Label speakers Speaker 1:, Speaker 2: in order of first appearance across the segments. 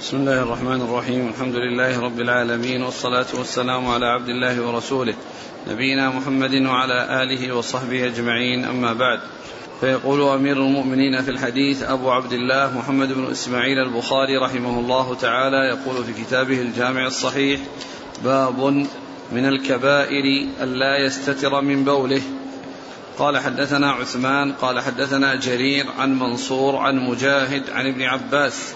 Speaker 1: بسم الله الرحمن الرحيم. الحمد لله رب العالمين والصلاة والسلام على عبد الله ورسوله نبينا محمد وعلى آله وصحبه أجمعين. أما بعد فيقول أمير المؤمنين في الحديث أبو عبد الله محمد بن إسماعيل البخاري رحمه الله تعالى يقول في كتابه الجامع الصحيح باب من الكبائر ألا يستتر من بوله. قال حدثنا عثمان قال حدثنا جرير عن منصور عن مجاهد عن ابن عباس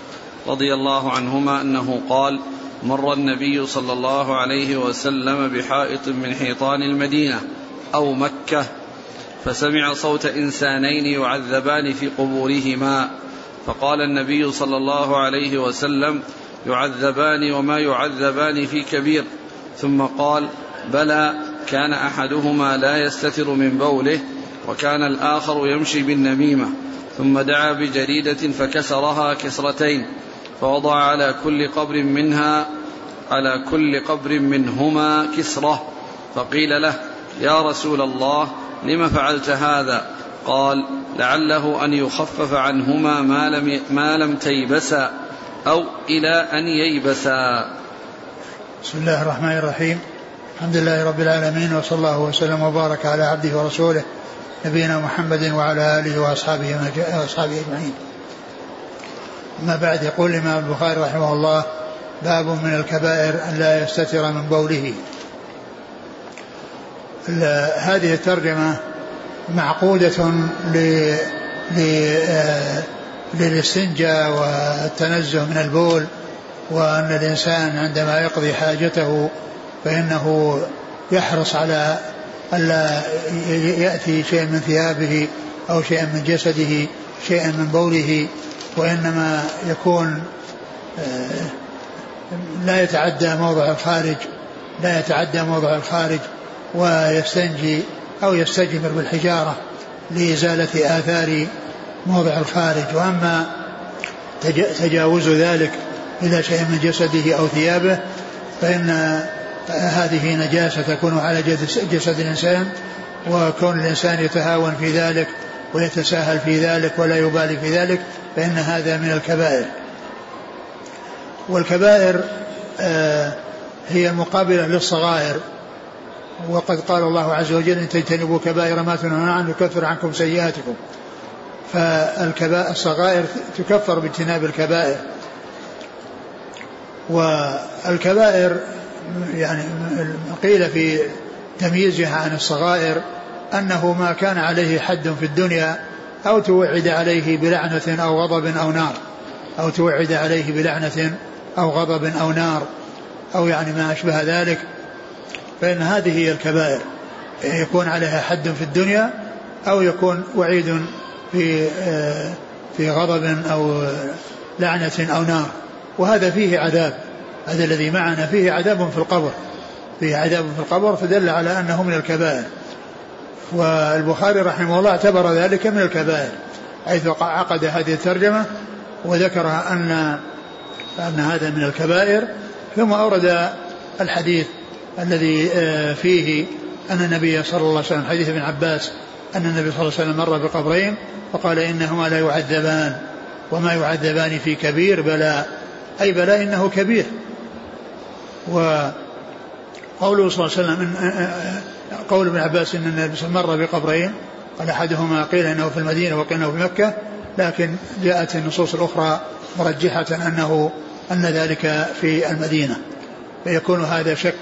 Speaker 1: رضي الله عنهما أنه قال مر النبي صلى الله عليه وسلم بحائط من حيطان المدينة أو مكة فسمع صوت إنسانين يعذبان في قبورهما. فقال النبي صلى الله عليه وسلم يعذبان وما يعذبان في كبير. ثم قال بلى كان أحدهما لا يستتر من بوله وكان الآخر يمشي بالنميمة. ثم دعا بجريدة فكسرها كسرتين. فوضع على كل قبر منها على كل قبر منهما كسرة فقيل له يا رسول الله لم فعلت هذا؟ قال لعله أن يخفف عنهما ما لم ما لم تيبسا أو إلى أن ييبسا.
Speaker 2: بسم الله الرحمن الرحيم. الحمد لله رب العالمين وصلى الله وسلم وبارك على عبده ورسوله نبينا محمد وعلى آله وأصحابه واصحابه أما بعد يقول الإمام البخاري رحمه الله باب من الكبائر أن لا يستتر من بوله. هذه الترجمة معقودة ل للاستنجاء والتنزه من البول وأن الإنسان عندما يقضي حاجته فإنه يحرص على ألا يأتي شيء من ثيابه أو شيء من جسده شيئا من بوله. وإنما يكون آه، لا يتعدى موضع الخارج لا يتعدى موضع الخارج ويستنجي أو يستجمر بالحجارة لإزالة آثار موضع الخارج. وأما تجاوز ذلك إلى شيء من جسده أو ثيابه فإن هذه نجاسة تكون على جسد الإنسان وكون الإنسان يتهاون في ذلك ويتساهل في ذلك ولا يبالي في ذلك فإن هذا من الكبائر. والكبائر آه هي مقابلة للصغائر. وقد قال الله عز وجل إن تجتنبوا كبائر ما تنهون عنه يكفر عنكم سيئاتكم. فالكبائر الصغائر تكفر باجتناب الكبائر. والكبائر يعني قيل في تمييزها عن الصغائر أنه ما كان عليه حد في الدنيا أو توعد عليه بلعنة أو غضب أو نار. أو توعد عليه بلعنة أو غضب أو نار. أو يعني ما أشبه ذلك. فإن هذه هي الكبائر. يكون عليها حد في الدنيا أو يكون وعيد في في غضب أو لعنة أو نار. وهذا فيه عذاب. هذا الذي معنا فيه عذاب في القبر. فيه عذاب في القبر فدل على أنه من الكبائر. والبخاري رحمه الله اعتبر ذلك من الكبائر حيث عقد هذه الترجمة وذكر أن أن هذا من الكبائر ثم أورد الحديث الذي آه، فيه أن النبي صلى الله عليه وسلم حديث ابن عباس أن النبي صلى الله عليه وسلم مر بقبرين فقال إنهما لا يعذبان وما يعذبان في كبير بلى أي بلى إنه كبير. وقوله صلى الله عليه وسلم قول ابن عباس إن النبي مر بقبرين قال أحدهما قيل إنه في المدينة وقيل إنه في مكة لكن جاءت النصوص الأخرى مرجحة أنه أن ذلك في المدينة. فيكون هذا شك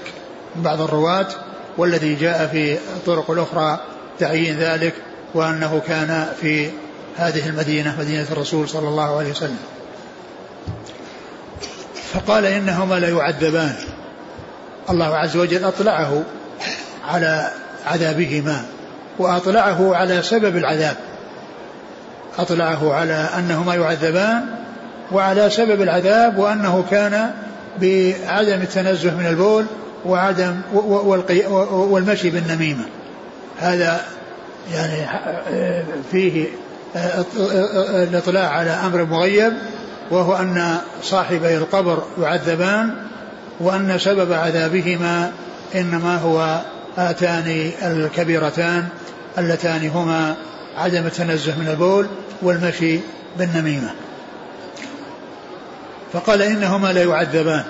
Speaker 2: من بعض الرواة والذي جاء في الطرق الأخرى تعيين ذلك وأنه كان في هذه المدينة مدينة الرسول صلى الله عليه وسلم. فقال إنهما لا يعذبان. الله عز وجل أطلعه. على عذابهما وأطلعه على سبب العذاب. أطلعه على أنهما يعذبان وعلى سبب العذاب وأنه كان بعدم التنزه من البول وعدم والمشي بالنميمة. هذا يعني فيه الإطلاع على أمر مغيب وهو أن صاحبي القبر يعذبان وأن سبب عذابهما إنما هو هاتان الكبيرتان اللتان هما عدم التنزه من البول والمشي بالنميمة. فقال إنهما لا يعذبان.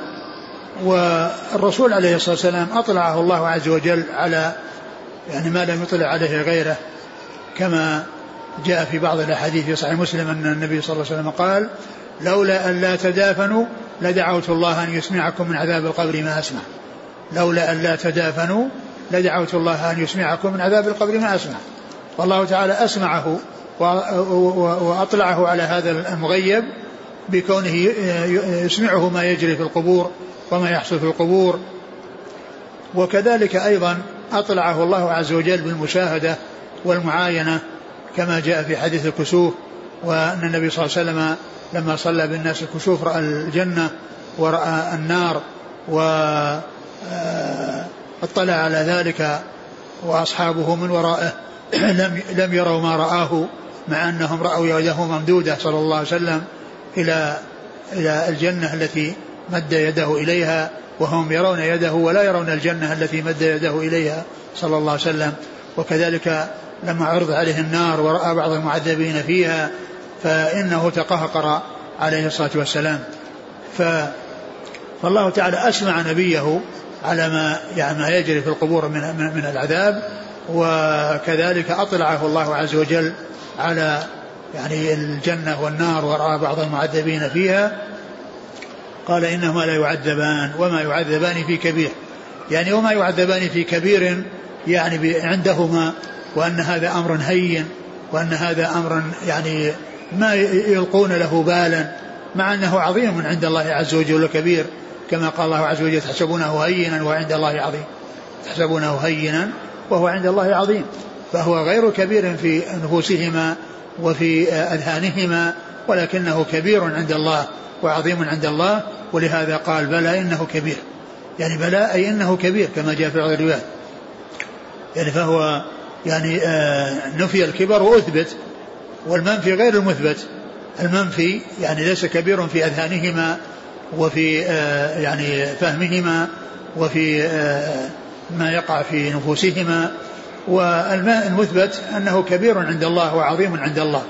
Speaker 2: والرسول عليه الصلاة والسلام أطلعه الله عز وجل على يعني ما لم يطلع عليه غيره كما جاء في بعض الأحاديث في صحيح مسلم أن النبي صلى الله عليه وسلم قال لولا أن لا تدافنوا لدعوت الله أن يسمعكم من عذاب القبر ما أسمع. لولا أن لا تدافنوا لدعوت الله أن يسمعكم من عذاب القبر ما أسمع. والله تعالى أسمعه وأطلعه على هذا المغيب بكونه يسمعه ما يجري في القبور وما يحصل في القبور. وكذلك أيضا أطلعه الله عز وجل بالمشاهدة والمعاينة كما جاء في حديث الكسوف وأن النبي صلى الله عليه وسلم لما صلى بالناس الكسوف رأى الجنة ورأى النار و آه، اطلع على ذلك وأصحابه من ورائه. لم لم يروا ما رآه مع أنهم رأوا يده ممدودة صلى الله عليه وسلم إلى إلى الجنة التي مد يده إليها وهم يرون يده ولا يرون الجنة التي مد يده إليها صلى الله عليه وسلم. وكذلك لما عرض عليه النار ورأى بعض المعذبين فيها فإنه تقهقر عليه الصلاة والسلام. ف فالله تعالى أسمع نبيه على ما يعني ما يجري في القبور من من العذاب وكذلك أطلعه الله عز وجل على يعني الجنة والنار ورأى بعض المعذبين فيها. قال إنهما لا يعذبان وما يعذبان في كبير. يعني وما يعذبان في كبير يعني عندهما وأن هذا أمر هين وأن هذا أمر يعني ما يلقون له بالا مع أنه عظيم عند الله عز وجل كبير كما قال الله عز وجل تحسبونه هينا وعند الله عظيم. تحسبونه هينا وهو عند الله عظيم. فهو غير كبير في نفوسهما وفي أذهانهما ولكنه كبير عند الله وعظيم عند الله ولهذا قال بلى إنه كبير. يعني بلى أي إنه كبير كما جاء في بعض الروايات. يعني فهو يعني آه نفي الكبر وأثبت والمنفي غير المثبت. المنفي يعني ليس كبير في أذهانهما وفي آه يعني فهمهما وفي آه ما يقع في نفوسهما. والمثبت أنه كبير عند الله وعظيم عند الله.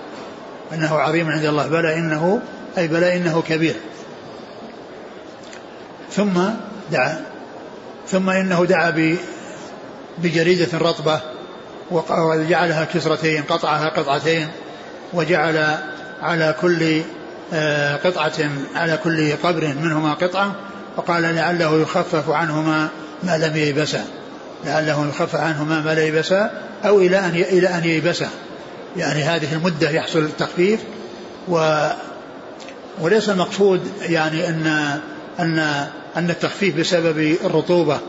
Speaker 2: أنه عظيم عند الله بلى إنه أي بلى إنه كبير. ثم دعا ثم إنه دعا بجريدة رطبة وجعلها كسرتين قطعها قطعتين وجعل على كل قطعة على كل قبر منهما قطعة وقال لعله يخفف عنهما ما لم ييبسا لعله يخفف عنهما ما لم ييبسا أو إلى أن إلى أن ييبسا يعني هذه المدة يحصل التخفيف و وليس المقصود يعني أن أن أن التخفيف بسبب الرطوبة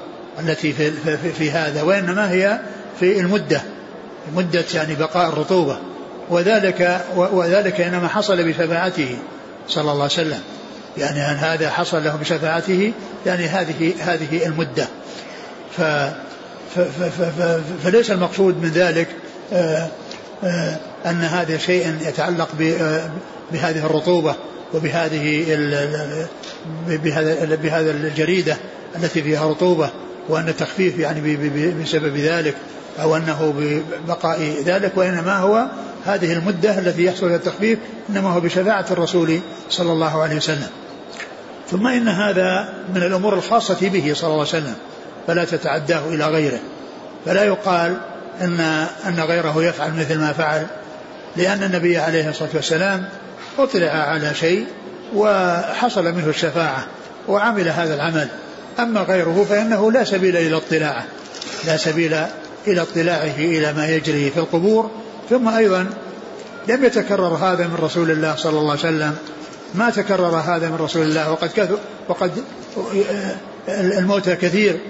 Speaker 2: التي في, في, في هذا وإنما هي في المدة مدة يعني بقاء الرطوبة. وذلك وذلك إنما حصل بشفاعته صلى الله عليه وسلم. يعني أن هذا حصل له بشفاعته يعني هذه هذه المدة. ف فليس المقصود من ذلك آه، آه، أن هذا شيء يتعلق آه، بهذه الرطوبة وبهذه بهذا بهذا الجريدة التي فيها رطوبة وأن التخفيف يعني بسبب ذلك أو أنه ببقاء ذلك وإنما هو هذه المدة التي يحصل فيها التخفيف إنما هو بشفاعة الرسول صلى الله عليه وسلم. ثم إن هذا من الأمور الخاصة به صلى الله عليه وسلم فلا تتعداه إلى غيره. فلا يقال أن أن غيره يفعل مثل ما فعل لأن النبي عليه الصلاة والسلام أطلع على شيء وحصل منه الشفاعة وعمل هذا العمل. أما غيره فإنه لا سبيل إلى اطلاعه لا سبيل إلى اطلاعه إلى ما يجري في القبور ثم أيضا لم يتكرر هذا من رسول الله صلى الله عليه وسلم. ما تكرر هذا من رسول الله. وقد كثر وقد الموتى كثير.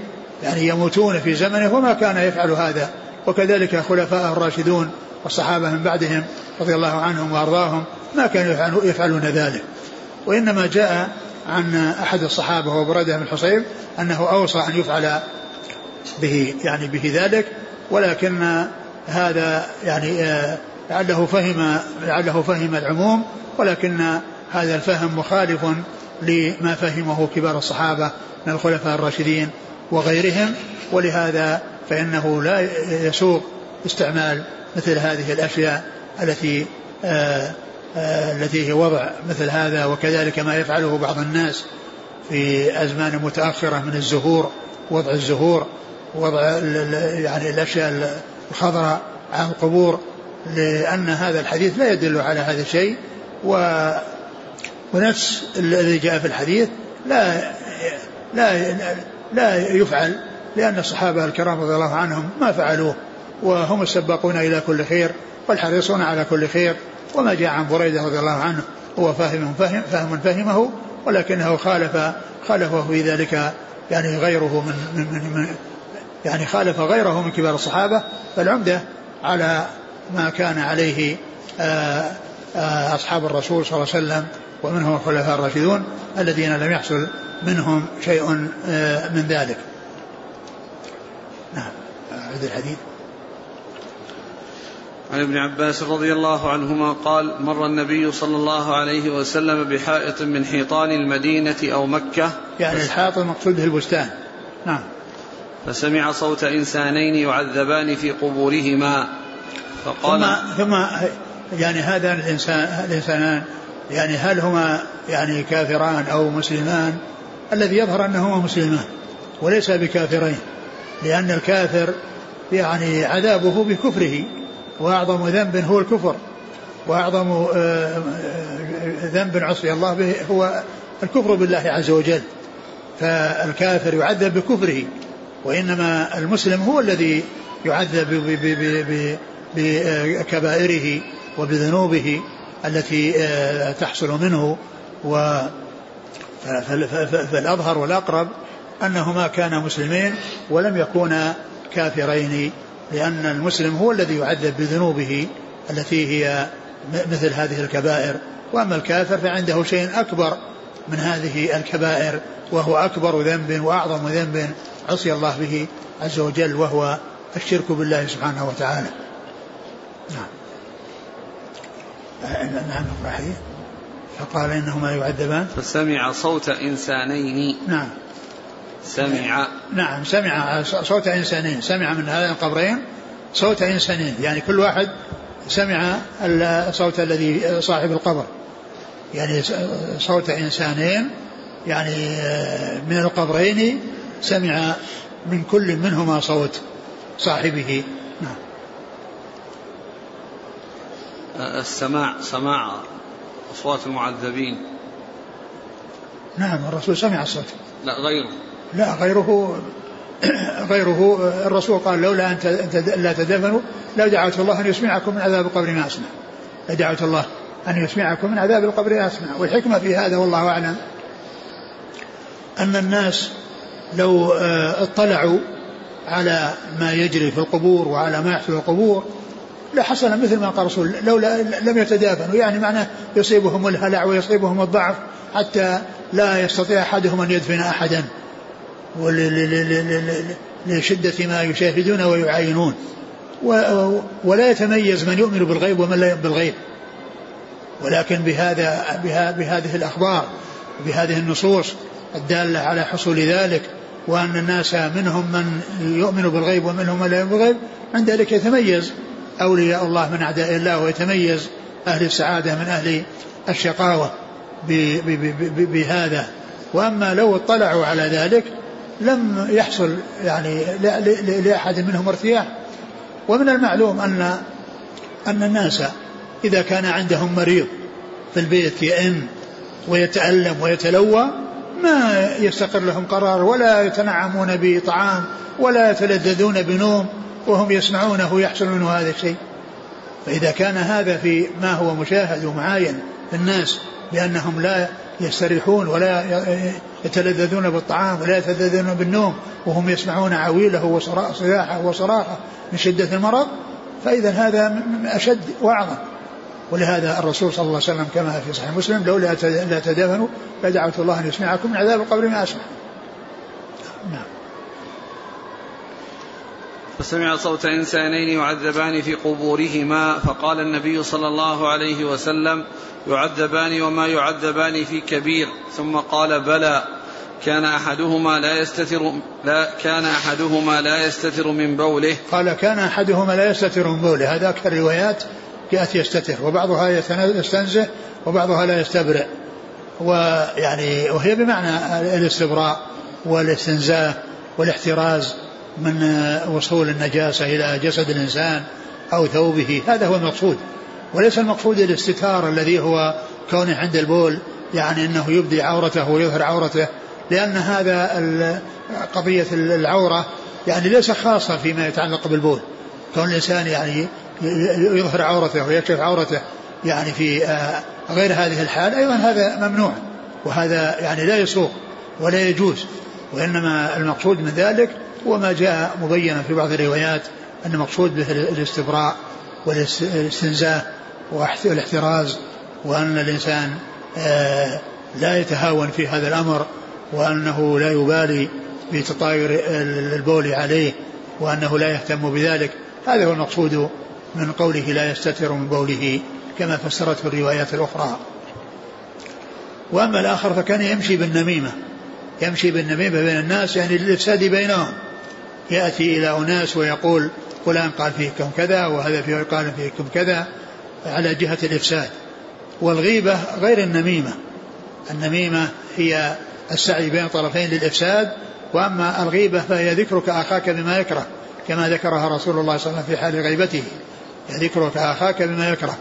Speaker 2: يعني يموتون في زمنه وما كان يفعل هذا. وكذلك خلفاء الراشدون والصحابة من بعدهم رضي الله عنهم وأرضاهم ما كانوا يفعلون ذلك. وإنما جاء عن أحد الصحابة وبرده بن حصيب أنه أوصى أن يفعل به يعني به ذلك. ولكن هذا يعني آه، لعله فهم لعله فهم العموم ولكن هذا الفهم مخالف لما فهمه كبار الصحابة من الخلفاء الراشدين وغيرهم ولهذا فإنه لا يسوق استعمال مثل هذه الأشياء التي آه، آه، التي هي وضع مثل هذا وكذلك ما يفعله بعض الناس في أزمان متأخرة من الزهور وضع الزهور وضع يعني الأشياء الخضراء على القبور لأن هذا الحديث لا يدل على هذا الشيء و ونفس الذي جاء في الحديث لا لا لا يفعل لأن الصحابة الكرام رضي الله عنهم ما فعلوه وهم السباقون إلى كل خير والحريصون على كل خير وما جاء عن بريدة رضي الله عنه هو فاهم فهم, فهم فهمه ولكنه خالف خالفه في ذلك يعني غيره من, من, من يعني خالف غيره من كبار الصحابة فالعمدة على ما كان عليه آه، آه، أصحاب الرسول صلى الله عليه وسلم ومنهم الخلفاء الراشدون الذين لم يحصل منهم شيء آه، من ذلك. نعم. أعد الحديث
Speaker 1: عن ابن عباس رضي الله عنهما قال مر النبي صلى الله عليه وسلم بحائط من حيطان المدينة أو مكة.
Speaker 2: يعني الحائط المقصود به البستان. نعم.
Speaker 1: فسمع صوت إنسانين يعذبان في قبورهما.
Speaker 2: فقال ثم, ثم يعني هذان الإنسان الإنسانان يعني هل هما يعني كافران أو مسلمان؟ الذي يظهر أنهما مسلمان وليس بكافرين لأن الكافر يعني عذابه بكفره وأعظم ذنب هو الكفر وأعظم آه، آه، ذنب عصي الله به هو الكفر بالله عز وجل. فالكافر يعذب بكفره وإنما المسلم هو الذي يعذب بكبائره وبذنوبه التي آه، تحصل منه. و فالأظهر والأقرب أنهما كانا مسلمين ولم يكونا كافرين لأن المسلم هو الذي يعذب بذنوبه التي هي مثل هذه الكبائر. وأما الكافر فعنده شيء أكبر من هذه الكبائر وهو أكبر ذنب وأعظم ذنب. عصي الله به عز وجل وهو الشرك بالله سبحانه وتعالى. نعم. نعم حديث فقال إنهما يعذبان.
Speaker 1: فسمع صوت إنسانين.
Speaker 2: نعم.
Speaker 1: سمع.
Speaker 2: نعم سمع صوت إنسانين. سمع من هذين القبرين صوت إنسانين. يعني كل واحد سمع الصوت الذي صاحب القبر. يعني صوت إنسانين يعني من القبرين سمع من كل منهما صوت صاحبه. نعم.
Speaker 1: السماع سماع أصوات المعذبين.
Speaker 2: نعم الرسول سمع الصوت.
Speaker 1: لا غيره.
Speaker 2: لا غيره غيره الرسول قال لولا أن لا تدفنوا لدعوت الله أن يسمعكم من عذاب القبر ما أسمع لدعوت الله أن يسمعكم من عذاب القبر ما أسمع. والحكمة في هذا والله أعلم أن الناس لو آه، اطلعوا على ما يجري في القبور وعلى ما يحصل في القبور لحصل مثل ما قال الرسول لولا لم يتدافنوا. يعني معناه يصيبهم الهلع ويصيبهم الضعف حتى لا يستطيع أحدهم أن يدفن أحدا لشدة ما يشاهدون ويعاينون. ولا يتميز من يؤمن بالغيب ومن لا يؤمن بالغيب. ولكن بهذا بهذه الأخبار بهذه النصوص الدالة على حصول ذلك وأن الناس منهم من يؤمن بالغيب ومنهم من لا يؤمن بالغيب عند ذلك يتميز. أولياء الله من أعداء الله ويتميز. أهل السعادة من أهل الشقاوة بهذا. وأما لو اطلعوا على ذلك لم يحصل يعني لأحد منهم ارتياح. ومن المعلوم أن أن الناس إذا كان عندهم مريض في البيت يئن ويتألم ويتلوى ما يستقر لهم قرار ولا يتنعمون بطعام ولا يتلذذون بنوم وهم يسمعونه يحصل منه هذا الشيء. فإذا كان هذا في ما هو مشاهد ومعاين في الناس بأنهم لا يستريحون ولا يتلذذون بالطعام ولا يتلذذون بالنوم وهم يسمعون عويله وصياحه وصراخه من شدة المرض فإذا هذا أشد وأعظم. ولهذا الرسول صلى الله عليه وسلم كما في صحيح مسلم لولا لا تدافنوا لدعوت الله أن يسمعكم من عذاب القبر ما أسمع. نعم.
Speaker 1: فسمع صوت إنسانين يعذبان في قبورهما فقال النبي صلى الله عليه وسلم يعذبان وما يعذبان في كبير. ثم قال بلى. كان أحدهما لا يستتر لا كان أحدهما لا يستتر من بوله.
Speaker 2: قال كان أحدهما لا يستتر من بوله. هذا أكثر الروايات يأتي يستتر وبعضها يستنزه وبعضها لا يستبرئ. ويعني وهي بمعنى الاستبراء والاستنزاه والاحتراز من وصول النجاسة إلى جسد الإنسان أو ثوبه. هذا هو المقصود. وليس المقصود الاستتار الذي هو كونه عند البول يعني أنه يبدي عورته ويظهر عورته لأن هذا قضية العورة يعني ليس خاصة فيما يتعلق بالبول. كون الإنسان يعني يظهر عورته ويكشف عورته يعني في آه، غير هذه الحال أيضا هذا ممنوع وهذا يعني لا يسوق ولا يجوز وإنما المقصود من ذلك هو ما جاء مبينا في بعض الروايات أن المقصود به الاستبراء والاستنزاه والاحتراز وأن الإنسان آه، لا يتهاون في هذا الأمر وأنه لا يبالي بتطاير البول عليه وأنه لا يهتم بذلك هذا هو المقصود من قوله لا يستتر من بوله كما فسرته الروايات الأخرى. وأما الآخر فكان يمشي بالنميمة يمشي بالنميمة بين الناس يعني للإفساد بينهم. يأتي إلى أناس ويقول فلان قال فيكم كذا وهذا فيه قال فيكم كذا على جهة الإفساد. والغيبة غير النميمة. النميمة هي السعي بين طرفين للإفساد وأما الغيبة فهي ذكرك أخاك بما يكره كما ذكرها رسول الله صلى الله عليه وسلم في حال غيبته. ذكرك أخاك بما يكره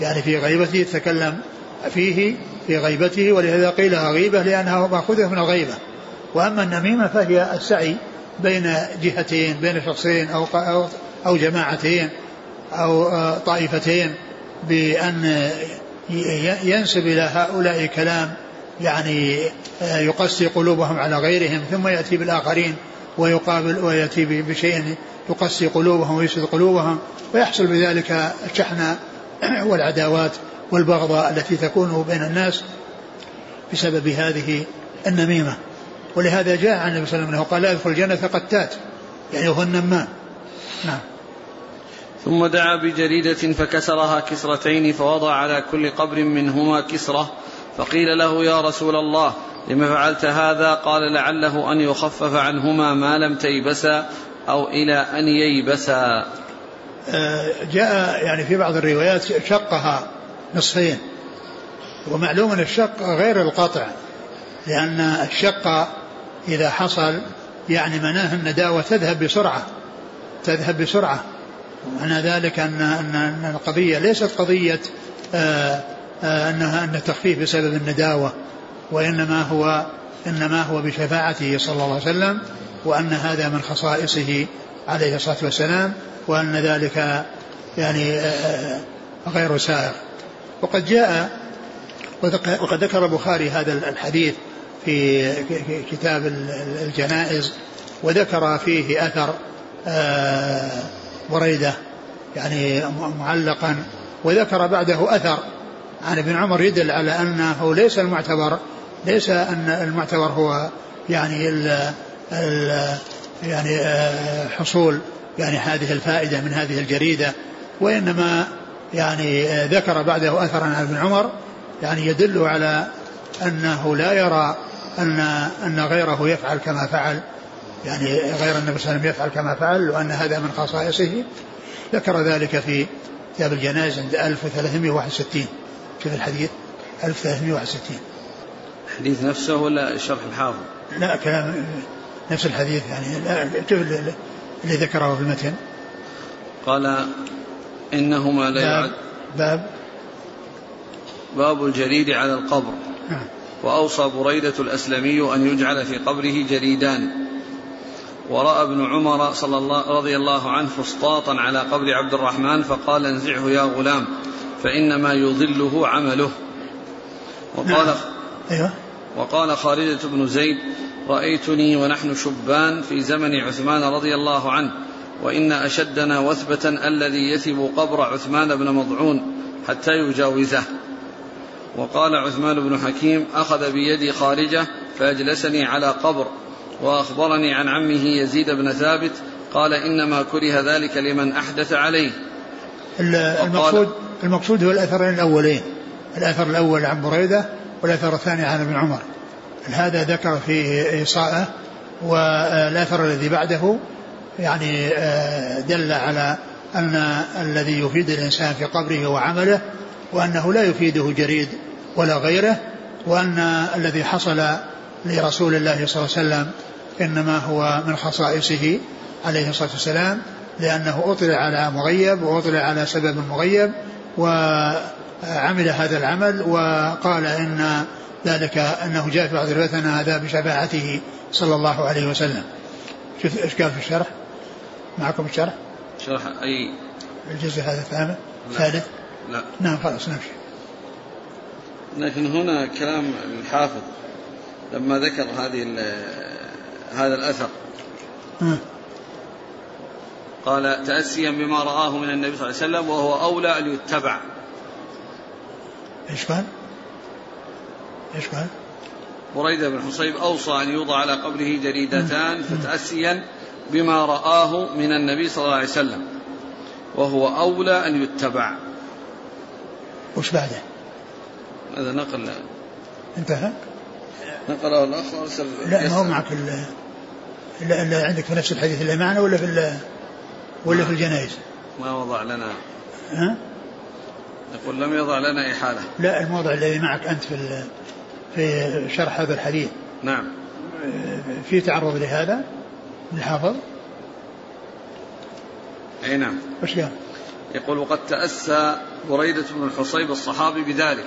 Speaker 2: يعني في غيبته تكلم فيه في غيبته ولهذا قيلها غيبة لأنها مأخوذة من الغيبة. وأما النميمة فهي السعي بين جهتين بين شخصين أو, أو جماعتين أو آه، طائفتين بأن ينسب إلى هؤلاء كلام يعني آه، يقسي قلوبهم على غيرهم ثم يأتي بالآخرين ويقابل ويأتي بشيء يقسي قلوبهم ويسد قلوبهم ويحصل بذلك الشحنة والعداوات والبغضاء التي تكون بين الناس بسبب هذه النميمة. ولهذا جاء عن النبي صلى الله عليه وسلم قال لا يدخل الجنة قتات يعني هو النمام. نعم.
Speaker 1: ثم دعا بجريدة فكسرها كسرتين فوضع على كل قبر منهما كسرة فقيل له يا رسول الله لم فعلت هذا؟ قال لعله أن يخفف عنهما ما لم تيبسا أو إلى أن ييبسا.
Speaker 2: آه، جاء يعني في بعض الروايات شقها نصفين ومعلوم أن الشق غير القطع لأن الشق إذا حصل يعني مناه النداوة تذهب بسرعة تذهب بسرعة. ومعنى ذلك أن أن القضية ليست قضية آه، آه، أنها أن التخفيف بسبب النداوة وإنما هو إنما هو بشفاعته صلى الله عليه وسلم وأن هذا من خصائصه عليه الصلاة والسلام وأن ذلك يعني آه، غير سائغ. وقد جاء وقد ذكر البخاري هذا الحديث في كتاب الجنائز وذكر فيه أثر بريدة يعني معلقا وذكر بعده أثر عن ابن عمر يدل على أنه ليس المعتبر ليس أن المعتبر هو يعني يعني آه، حصول يعني هذه الفائدة من هذه الجريدة وإنما يعني آه، ذكر بعده أثرا عن ابن عمر يعني يدل على أنه لا يرى أن أن غيره يفعل كما فعل يعني غير النبي صلى الله عليه وسلم يفعل كما فعل وأن هذا من خصائصه. ذكر ذلك في كتاب الجنائز عند 1361 شوف الحديث. 1361
Speaker 1: الحديث نفسه ولا شرح الحافظ؟
Speaker 2: لا كلام نفس الحديث يعني شوف اللي ذكره في المتن
Speaker 1: قال إنهما لا
Speaker 2: يعد باب
Speaker 1: باب الجريد على القبر نعم. وأوصى بريدة الأسلمي أن يجعل في قبره جريدان ورأى ابن عمر صلى الله رضي الله عنه فسطاطا على قبر عبد الرحمن فقال انزعه يا غلام فإنما يضله عمله وقال نعم. أيوة. وقال خالدة بن زيد رأيتني ونحن شبان في زمن عثمان رضي الله عنه وإن أشدنا وثبة الذي يثب قبر عثمان بن مضعون حتى يجاوزه. وقال عثمان بن حكيم أخذ بيدي خارجة فأجلسني على قبر وأخبرني عن عمه يزيد بن ثابت قال إنما كره ذلك لمن أحدث عليه.
Speaker 2: المقصود المقصود هو الأثرين الأولين الأثر الأول عن بريدة والأثر الثاني عن ابن عمر. هذا ذكر فيه إيصاءه والأثر الذي بعده يعني آه، دل على أن الذي يفيد الإنسان في قبره هو عمله وأنه لا يفيده جريد ولا غيره وأن الذي حصل لرسول الله صلى الله عليه وسلم إنما هو من خصائصه عليه الصلاة والسلام لأنه أطلع على مغيب وأطلع على سبب مغيب وعمل هذا العمل وقال إن ذلك أنه جاء في بعض الروايات أن هذا بشفاعته صلى الله عليه وسلم. شوف إيش قال في الشرح؟ معكم الشرح؟
Speaker 1: شرح أي
Speaker 2: الجزء هذا الثامن؟ الثالث؟
Speaker 1: لا.
Speaker 2: نعم خلاص نمشي.
Speaker 1: لكن هنا كلام الحافظ لما ذكر هذه هذا الأثر.
Speaker 2: م.
Speaker 1: قال تأسيا بما رآه من النبي صلى الله عليه وسلم وهو أولى أن يتبع.
Speaker 2: إيش قال؟ إيش قال؟
Speaker 1: بريدة بن حصيب أوصى أن يوضع على قبره جريدتان فتأسيا بما رآه من النبي صلى الله عليه وسلم وهو أولى أن يتبع
Speaker 2: وش بعده؟
Speaker 1: هذا نقل
Speaker 2: انتهى؟
Speaker 1: نقله الأخ وأرسل
Speaker 2: لا ما هو معك ال لا عندك في نفس الحديث اللي معنا ولا في ولا في الجنائز؟
Speaker 1: ما وضع لنا
Speaker 2: ها؟
Speaker 1: يقول لم يضع لنا إحالة.
Speaker 2: لا الموضع الذي معك أنت في في شرح هذا الحديث.
Speaker 1: نعم.
Speaker 2: في تعرض لهذا؟ الحافظ
Speaker 1: أي نعم.
Speaker 2: وش قال؟
Speaker 1: يقول وقد تأسى بريدة بن الحصيب الصحابي بذلك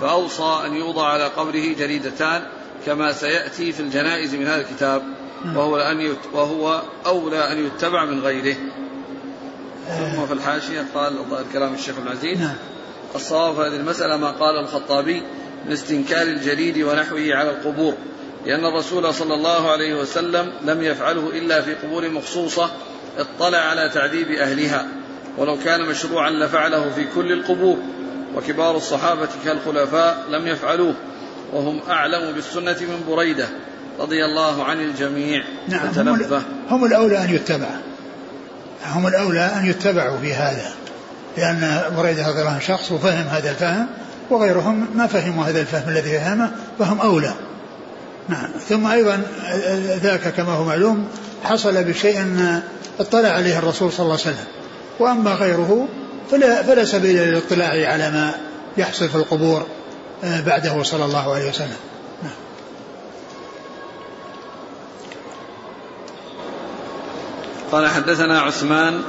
Speaker 1: فأوصى أن يوضع على قبره جريدتان كما سيأتي في الجنائز من هذا الكتاب وهو أن وهو أولى أن يتبع من غيره. ثم في الحاشية قال كلام الشيخ العزيز
Speaker 2: نعم.
Speaker 1: الصواب في هذه المسألة ما قال الخطابي من استنكار الجليد ونحوه على القبور لأن الرسول صلى الله عليه وسلم لم يفعله إلا في قبور مخصوصة اطلع على تعذيب أهلها ولو كان مشروعا لفعله في كل القبور وكبار الصحابة كالخلفاء لم يفعلوه وهم أعلم بالسنة من بريدة رضي الله عن الجميع.
Speaker 2: نعم هم, هم الأولى أن يتبع هم الأولى أن يتبعوا في هذا لأن بريدة رضي الله عنه شخص وفهم هذا الفهم وغيرهم ما فهموا هذا الفهم الذي فهمه فهم أولى. نعم. ثم أيضا ذاك كما هو معلوم حصل بشيء اطلع عليه الرسول صلى الله عليه وسلم. وأما غيره فلا, فلا سبيل للاطلاع على ما يحصل في القبور آه، بعده صلى الله عليه وسلم.
Speaker 1: قال حدثنا عثمان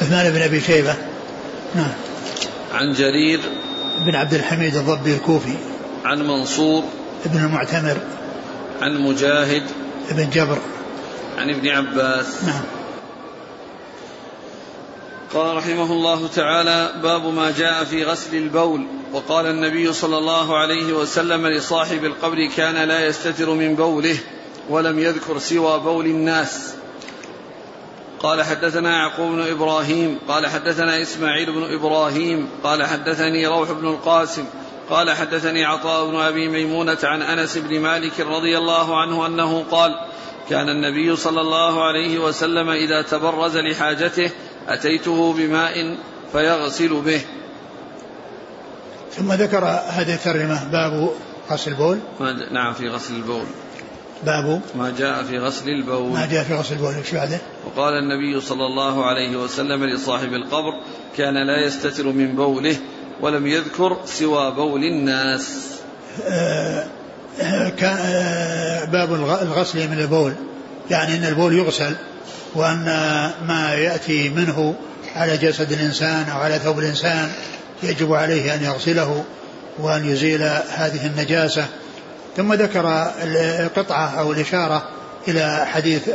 Speaker 2: عثمان بن أبي شيبة. نعم.
Speaker 1: عن جرير
Speaker 2: بن عبد الحميد الضبي الكوفي.
Speaker 1: عن منصور
Speaker 2: ابن المعتمر
Speaker 1: عن مجاهد
Speaker 2: بن جبر.
Speaker 1: عن ابن عباس.
Speaker 2: نعم.
Speaker 1: قال رحمه الله تعالى باب ما جاء في غسل البول. وقال النبي صلى الله عليه وسلم لصاحب القبر كان لا يستتر من بوله. ولم يذكر سوى بول الناس. قال حدثنا يعقوب بن إبراهيم قال حدثنا إسماعيل بن إبراهيم قال حدثني روح بن القاسم قال حدثني عطاء بن أبي ميمونة عن أنس بن مالك رضي الله عنه أنه قال كان النبي صلى الله عليه وسلم إذا تبرز لحاجته أتيته بماء فيغسل به.
Speaker 2: ثم ذكر هذه الترجمة باب غسل البول.
Speaker 1: نعم في غسل البول.
Speaker 2: باب
Speaker 1: ما جاء في غسل البول.
Speaker 2: ما جاء في غسل البول. إيش بعده؟
Speaker 1: وقال النبي صلى الله عليه وسلم لصاحب القبر كان لا يستتر من بوله ولم يذكر سوى بول الناس.
Speaker 2: آه كان آه باب الغسل من البول. يعني إن البول يغسل وأن ما يأتي منه على جسد الإنسان أو على ثوب الإنسان يجب عليه أن يغسله وأن يزيل هذه النجاسة. ثم ذكر القطعة أو الإشارة إلى حديث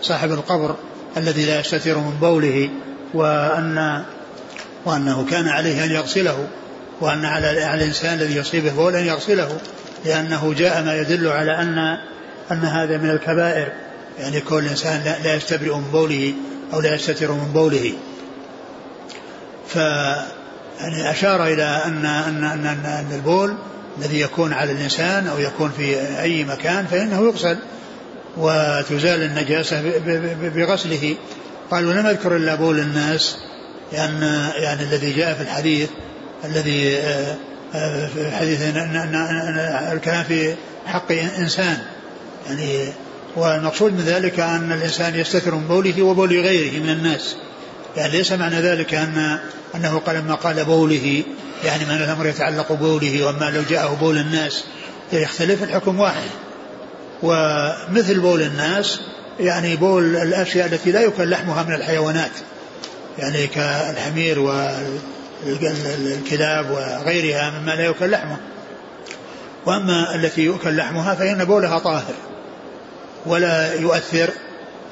Speaker 2: صاحب, القبر الذي لا يستتر من بوله وأن وأنه كان عليه أن يغسله وأن على الإنسان الذي يصيبه بول أن يغسله لأنه جاء ما يدل على أن أن هذا من الكبائر يعني كل إنسان لا يستبرئ من بوله أو لا يستتر من بوله. ف يعني أشار إلى أن أن أن, أن البول الذي يكون على الإنسان أو يكون في أي مكان فإنه يغسل وتزال النجاسة بغسله. قال ولم أذكر إلا بول الناس لأن يعني الذي جاء في الحديث الذي آه، آه، في حديث الكلام في حق إنسان. يعني والمقصود من ذلك أن الإنسان يستتر من بوله وبول غيره من الناس. يعني ليس معنى ذلك أن أنه لما قال بوله. يعني من الأمر يتعلق بوله وأما لو جاءه بول الناس يختلف الحكم واحد. ومثل بول الناس يعني بول الأشياء التي لا يكل لحمها من الحيوانات. يعني كالحمير والكلاب وغيرها مما لا يكل لحمه. وأما التي يؤكل لحمها فإن بولها طاهر ولا يؤثر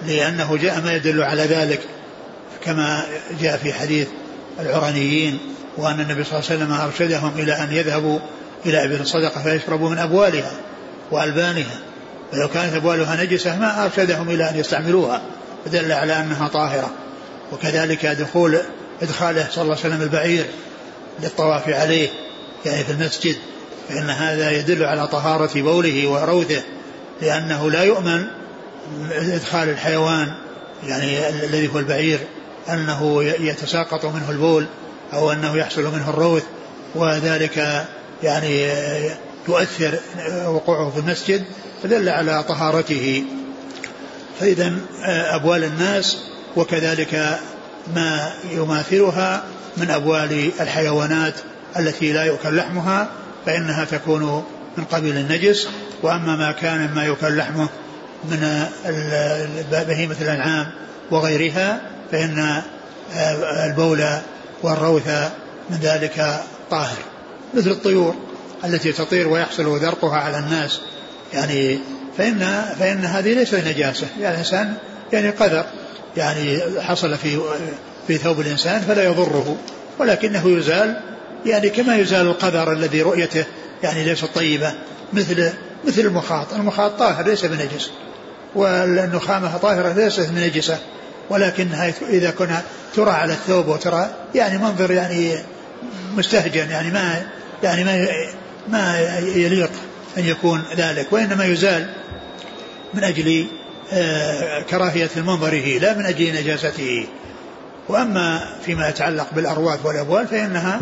Speaker 2: لأنه جاء ما يدل على ذلك كما جاء في حديث العرانيين. وأن النبي صلى الله عليه وسلم أرشدهم إلى أن يذهبوا إلى إبل الصدقة فيشربوا من أبوالها وألبانها. ولو كانت أبوالها نجسة ما أرشدهم إلى أن يستعملوها فدل على أنها طاهرة. وكذلك دخول إدخاله صلى الله عليه وسلم البعير للطواف عليه يعني في المسجد فإن هذا يدل على طهارة بوله وروثه لأنه لا يؤمن إدخال الحيوان يعني الذي هو البعير أنه يتساقط منه البول. أو أنه يحصل منه الروث وذلك يعني يؤثر وقوعه في المسجد فدل على طهارته. فإذا أبوال الناس وكذلك ما يماثلها من أبوال الحيوانات التي لا يؤكل لحمها فإنها تكون من قبيل النجس. وأما ما كان مما يؤكل لحمه من بهيمة الأنعام وغيرها فإن البول والروث من ذلك طاهر مثل الطيور التي تطير ويحصل ذرقها على الناس. يعني فإن فإن هذه ليست نجاسة. يعني الإنسان يعني قدر يعني حصل في في ثوب الإنسان فلا يضره ولكنه يزال يعني كما يزال القدر الذي رؤيته يعني ليست طيبة مثل مثل المخاط. المخاط طاهر ليس بنجس والنخامة طاهرة ليست بنجسة. ولكنها إذا كنا ترى على الثوب وترى يعني منظر يعني مستهجن يعني ما يعني ما ما يليق أن يكون ذلك وإنما يزال من أجل آه، كراهية المنظره لا من أجل نجاسته وأما فيما يتعلق بالأرواث والأبوال فإنها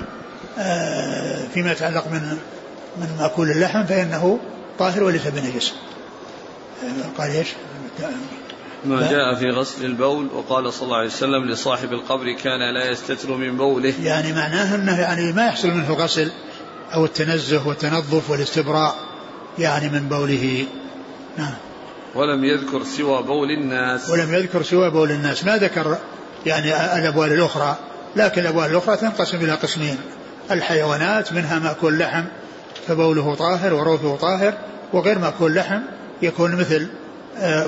Speaker 2: آه، فيما يتعلق من من مأكول اللحم فإنه طاهر وليس بنجس آه، قال إيش؟
Speaker 1: ما جاء في غسل البول وقال صلى الله عليه وسلم لصاحب القبر كان لا يستتر من بوله.
Speaker 2: يعني معناه إنه يعني ما يحصل منه الغسل أو التنزه والتنظف والاستبراء يعني من بوله. نعم.
Speaker 1: ولم يذكر سوى بول الناس.
Speaker 2: ولم يذكر سوى بول الناس. ما ذكر يعني الأبوال الأخرى. لكن الأبوال الأخرى تنقسم إلى قسمين. الحيوانات منها مأكول لحم فبوله طاهر وروثه طاهر وغير مأكول لحم يكون مثل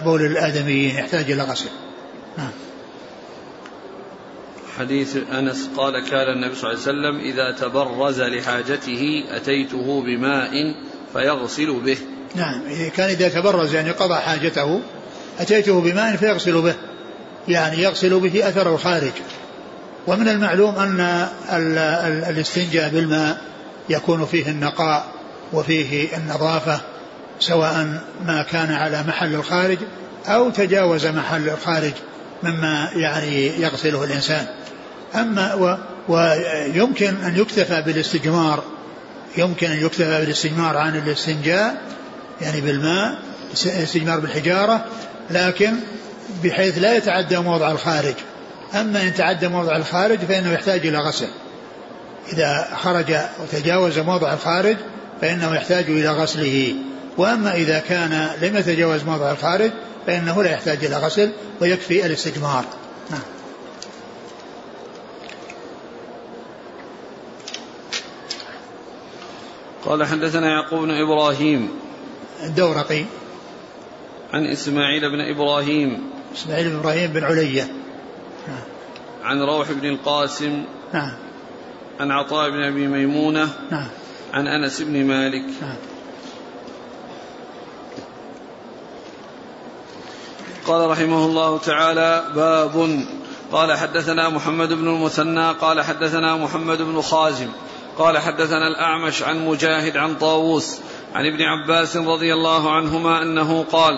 Speaker 2: بول الآدميين يحتاج إلى غسل. نعم.
Speaker 1: حديث أنس قال كان النبي صلى الله عليه وسلم إذا تبرز لحاجته أتيته بماء فيغسل به.
Speaker 2: نعم. كان إذا تبرز يعني قضى حاجته أتيته بماء فيغسل به. يعني يغسل به أثر الخارج. ومن المعلوم أن الاستنجاء بالماء يكون فيه النقاء وفيه النظافة. سواء ما كان على محل الخارج أو تجاوز محل الخارج مما يعني يغسله الإنسان. أما و ويمكن أن يكتفى بالاستجمار يمكن أن يكتفى بالاستجمار عن الاستنجاء يعني بالماء استجمار بالحجارة لكن بحيث لا يتعدى موضع الخارج. أما إن تعدى موضع الخارج فإنه يحتاج إلى غسل. إذا خرج وتجاوز موضع الخارج فإنه يحتاج إلى غسله. وأما إذا كان لم يتجاوز موضع الخارج فإنه لا يحتاج إلى غسل ويكفي الاستجمار. نعم.
Speaker 1: قال حدثنا يعقوب بن إبراهيم.
Speaker 2: الدورقي.
Speaker 1: عن إسماعيل بن إبراهيم.
Speaker 2: إسماعيل بن إبراهيم بن علية.
Speaker 1: نعم. عن روح بن القاسم.
Speaker 2: نعم.
Speaker 1: عن عطاء بن أبي ميمونة.
Speaker 2: نعم.
Speaker 1: عن أنس بن مالك.
Speaker 2: نعم.
Speaker 1: قال رحمه الله تعالى باب. قال حدثنا محمد بن المثنى قال حدثنا محمد بن خازم قال حدثنا الأعمش عن مجاهد عن طاووس عن ابن عباس رضي الله عنهما أنه قال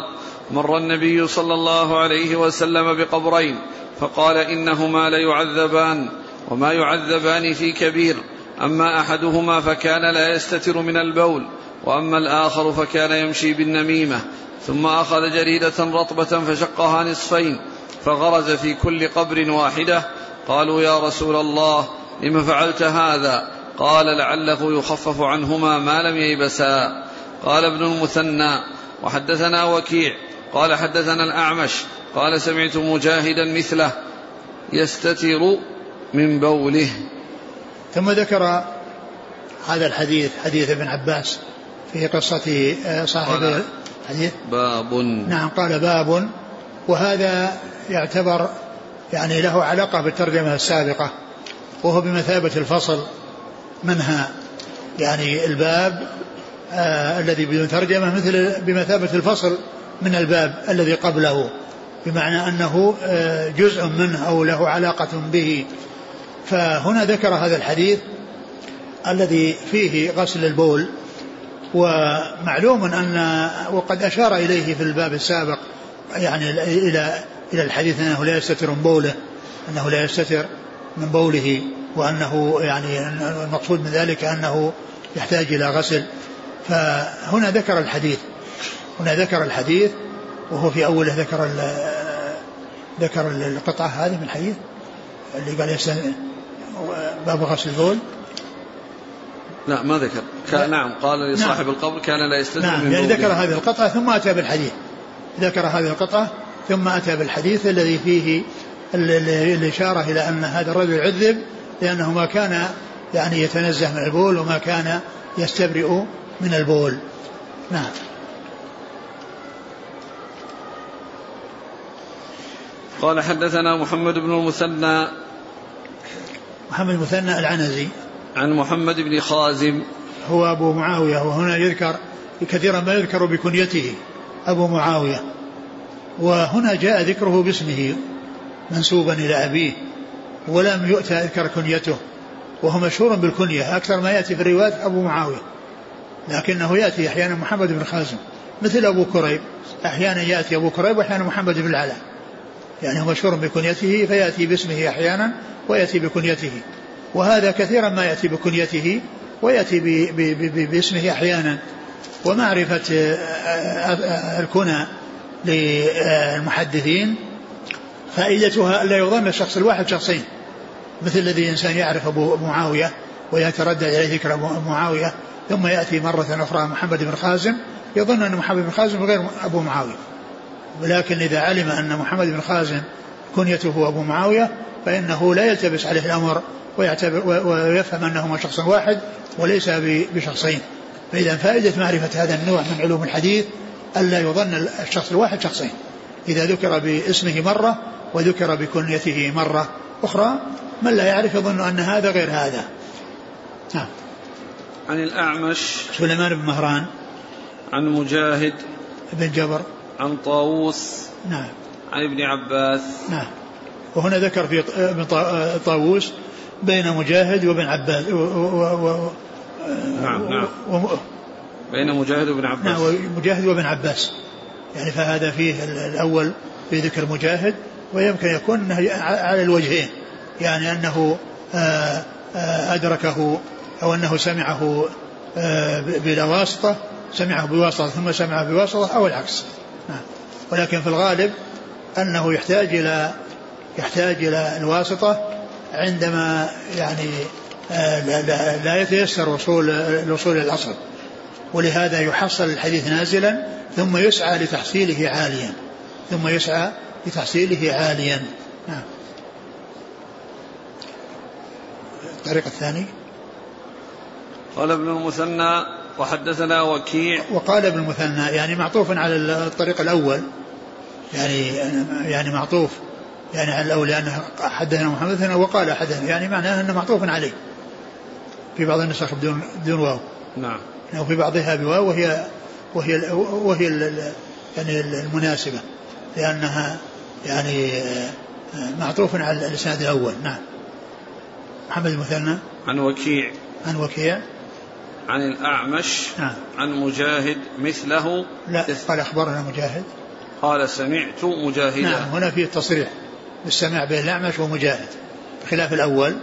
Speaker 1: مر النبي صلى الله عليه وسلم بقبرين فقال إنهما ليعذبان وما يعذبان في كبير أما أحدهما فكان لا يستتر من البول وأما الآخر فكان يمشي بالنميمة. ثم أخذ جريدة رطبة فشقها نصفين فغرز في كل قبر واحدة. قالوا يا رسول الله لم فعلت هذا؟ قال لعله يخفف عنهما ما لم ييبسا. قال ابن المثنى وحدثنا وكيع. قال حدثنا الأعمش. قال سمعت مجاهدا مثله يستتر من بوله.
Speaker 2: ثم ذكر هذا الحديث حديث ابن عباس في قصة آه، صاحب الحديث
Speaker 1: باب.
Speaker 2: نعم قال باب. وهذا يعتبر يعني له علاقة بالترجمة السابقة وهو بمثابة الفصل منها يعني الباب آه الذي بدون ترجمة مثل بمثابة الفصل من الباب الذي قبله بمعنى أنه آه جزء منه أو له علاقة به. فهنا ذكر هذا الحديث الذي فيه غسل البول. ومعلوم أن وقد أشار إليه في الباب السابق يعني إلى إلى الحديث أنه لا يستتر من بوله أنه لا يستتر من بوله وأنه يعني المقصود من ذلك أنه يحتاج إلى غسل. فهنا ذكر الحديث هنا ذكر الحديث وهو في أوله ذكر ذكر القطعة هذه من الحديث اللي قال باب غسل البول.
Speaker 1: لا ما ذكر. كان نعم قال لصاحب نعم. القبر كان لا يستتر
Speaker 2: نعم من يعني ذكر هذه القطعة ثم أتى بالحديث. ذكر هذه القطعة ثم أتى بالحديث الذي فيه الإشارة إلى أن هذا الرجل عذب لأنه ما كان يعني يتنزه من البول وما كان يستبرئ من البول. نعم.
Speaker 1: قال حدثنا محمد بن المثنى.
Speaker 2: محمد المثنى العنزي.
Speaker 1: عن محمد بن خازم.
Speaker 2: هو أبو معاوية وهنا يذكر كثيرا ما يذكر بكنيته. أبو معاوية. وهنا جاء ذكره باسمه منسوبا إلى أبيه. ولم يؤتى ذكر كنيته. وهو مشهور بالكنية أكثر ما يأتي في الروايات أبو معاوية. لكنه يأتي أحيانا محمد بن خازم. مثل أبو كريب. أحيانا يأتي أبو كريب وأحيانا محمد بن العلاء. يعني هو مشهور بكنيته فيأتي باسمه أحيانا ويأتي بكنيته. وهذا كثيرا ما يأتي بكنيته ويأتي باسمه أحيانا. ومعرفة آه، آه، الكنى للمحدثين فائدتها ألا يظن الشخص الواحد شخصين. مثل الذي إنسان يعرف أبو معاوية ويتردد إليه ذكر معاوية ثم يأتي مرة أخرى محمد بن خازم يظن أن محمد بن خازم غير أبو معاوية. ولكن إذا علم أن محمد بن خازم كنيته أبو معاوية فإنه لا يلتبس عليه الأمر ويعتبر ويفهم أنهما شخص واحد وليس بشخصين. فإذا فائدة معرفة هذا النوع من علوم الحديث ألا يظن الشخص الواحد شخصين. إذا ذكر باسمه مرة وذكر بكنيته مرة أخرى من لا يعرف يظن أن هذا غير هذا. نعم.
Speaker 1: عن الأعمش.
Speaker 2: سليمان بن مهران.
Speaker 1: عن مجاهد.
Speaker 2: بن جبر.
Speaker 1: عن طاووس.
Speaker 2: نعم.
Speaker 1: عن ابن عباس.
Speaker 2: نعم. وهنا ذكر في ابن طاووس بين مجاهد وابن عباس و و و
Speaker 1: نعم نعم. و بين مجاهد وابن عباس. نعم
Speaker 2: مجاهد وابن عباس. يعني فهذا فيه الأول في ذكر مجاهد ويمكن يكون على الوجهين. يعني أنه آه، آه، أدركه أو أنه سمعه آه، بلا واسطة سمعه بواسطة ثم سمعه بواسطة أو العكس. نعم. ولكن في الغالب أنه يحتاج إلى يحتاج إلى الواسطة عندما يعني لا, لا, لا يتيسر وصول الوصول إلى الأصل ولهذا يحصل الحديث نازلا ثم يسعى لتحصيله عاليا. ثم يسعى لتحصيله عاليا. نعم الطريق الثاني.
Speaker 1: قال ابن المثنى وحدثنا وكيع.
Speaker 2: وقال ابن المثنى يعني معطوف على الطريق الأول. يعني يعني معطوف. يعني على الأول لأنه حدثنا محمد وقال حدثنا يعني معناه أنه معطوف عليه. في بعض النسخ بدون بدون واو.
Speaker 1: نعم.
Speaker 2: وفي بعضها بواو وهي وهي وهي يعني المناسبة. لأنها يعني معطوف على الإسناد الأول. نعم. محمد المثنى
Speaker 1: عن وكيع.
Speaker 2: عن وكيع.
Speaker 1: عن الأعمش. نعم. عن مجاهد مثله.
Speaker 2: لا قال أخبرنا مجاهد.
Speaker 1: قال سمعت مجاهدا.
Speaker 2: نعم هنا فيه التصريح. بالسماع بين الأعمش ومجاهد. بخلاف الأول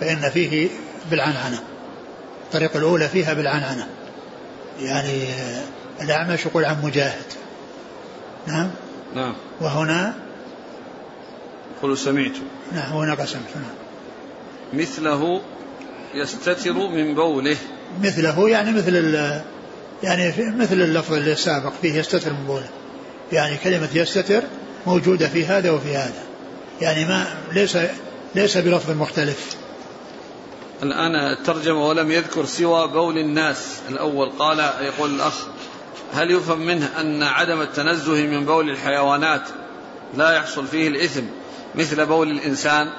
Speaker 2: فإن فيه بالعنعنة. الطريق الأولى فيها بالعنعنة. يعني الأعمش يقول عن مجاهد. نعم؟
Speaker 1: نعم.
Speaker 2: وهنا؟
Speaker 1: قل سمعت.
Speaker 2: نعم هنا قسمت نعم.
Speaker 1: مثله يستتر من بوله.
Speaker 2: مثله يعني مثل يعني مثل اللفظ السابق فيه يستتر من بوله. يعني كلمة يستتر موجودة في هذا وفي هذا. يعني ما ليس ليس بلفظ مختلف.
Speaker 1: الآن الترجمة ولم يذكر سوى بول الناس. الأول قال يقول الأخ هل يفهم منه أن عدم التنزه من بول الحيوانات لا يحصل فيه الإثم مثل بول الإنسان؟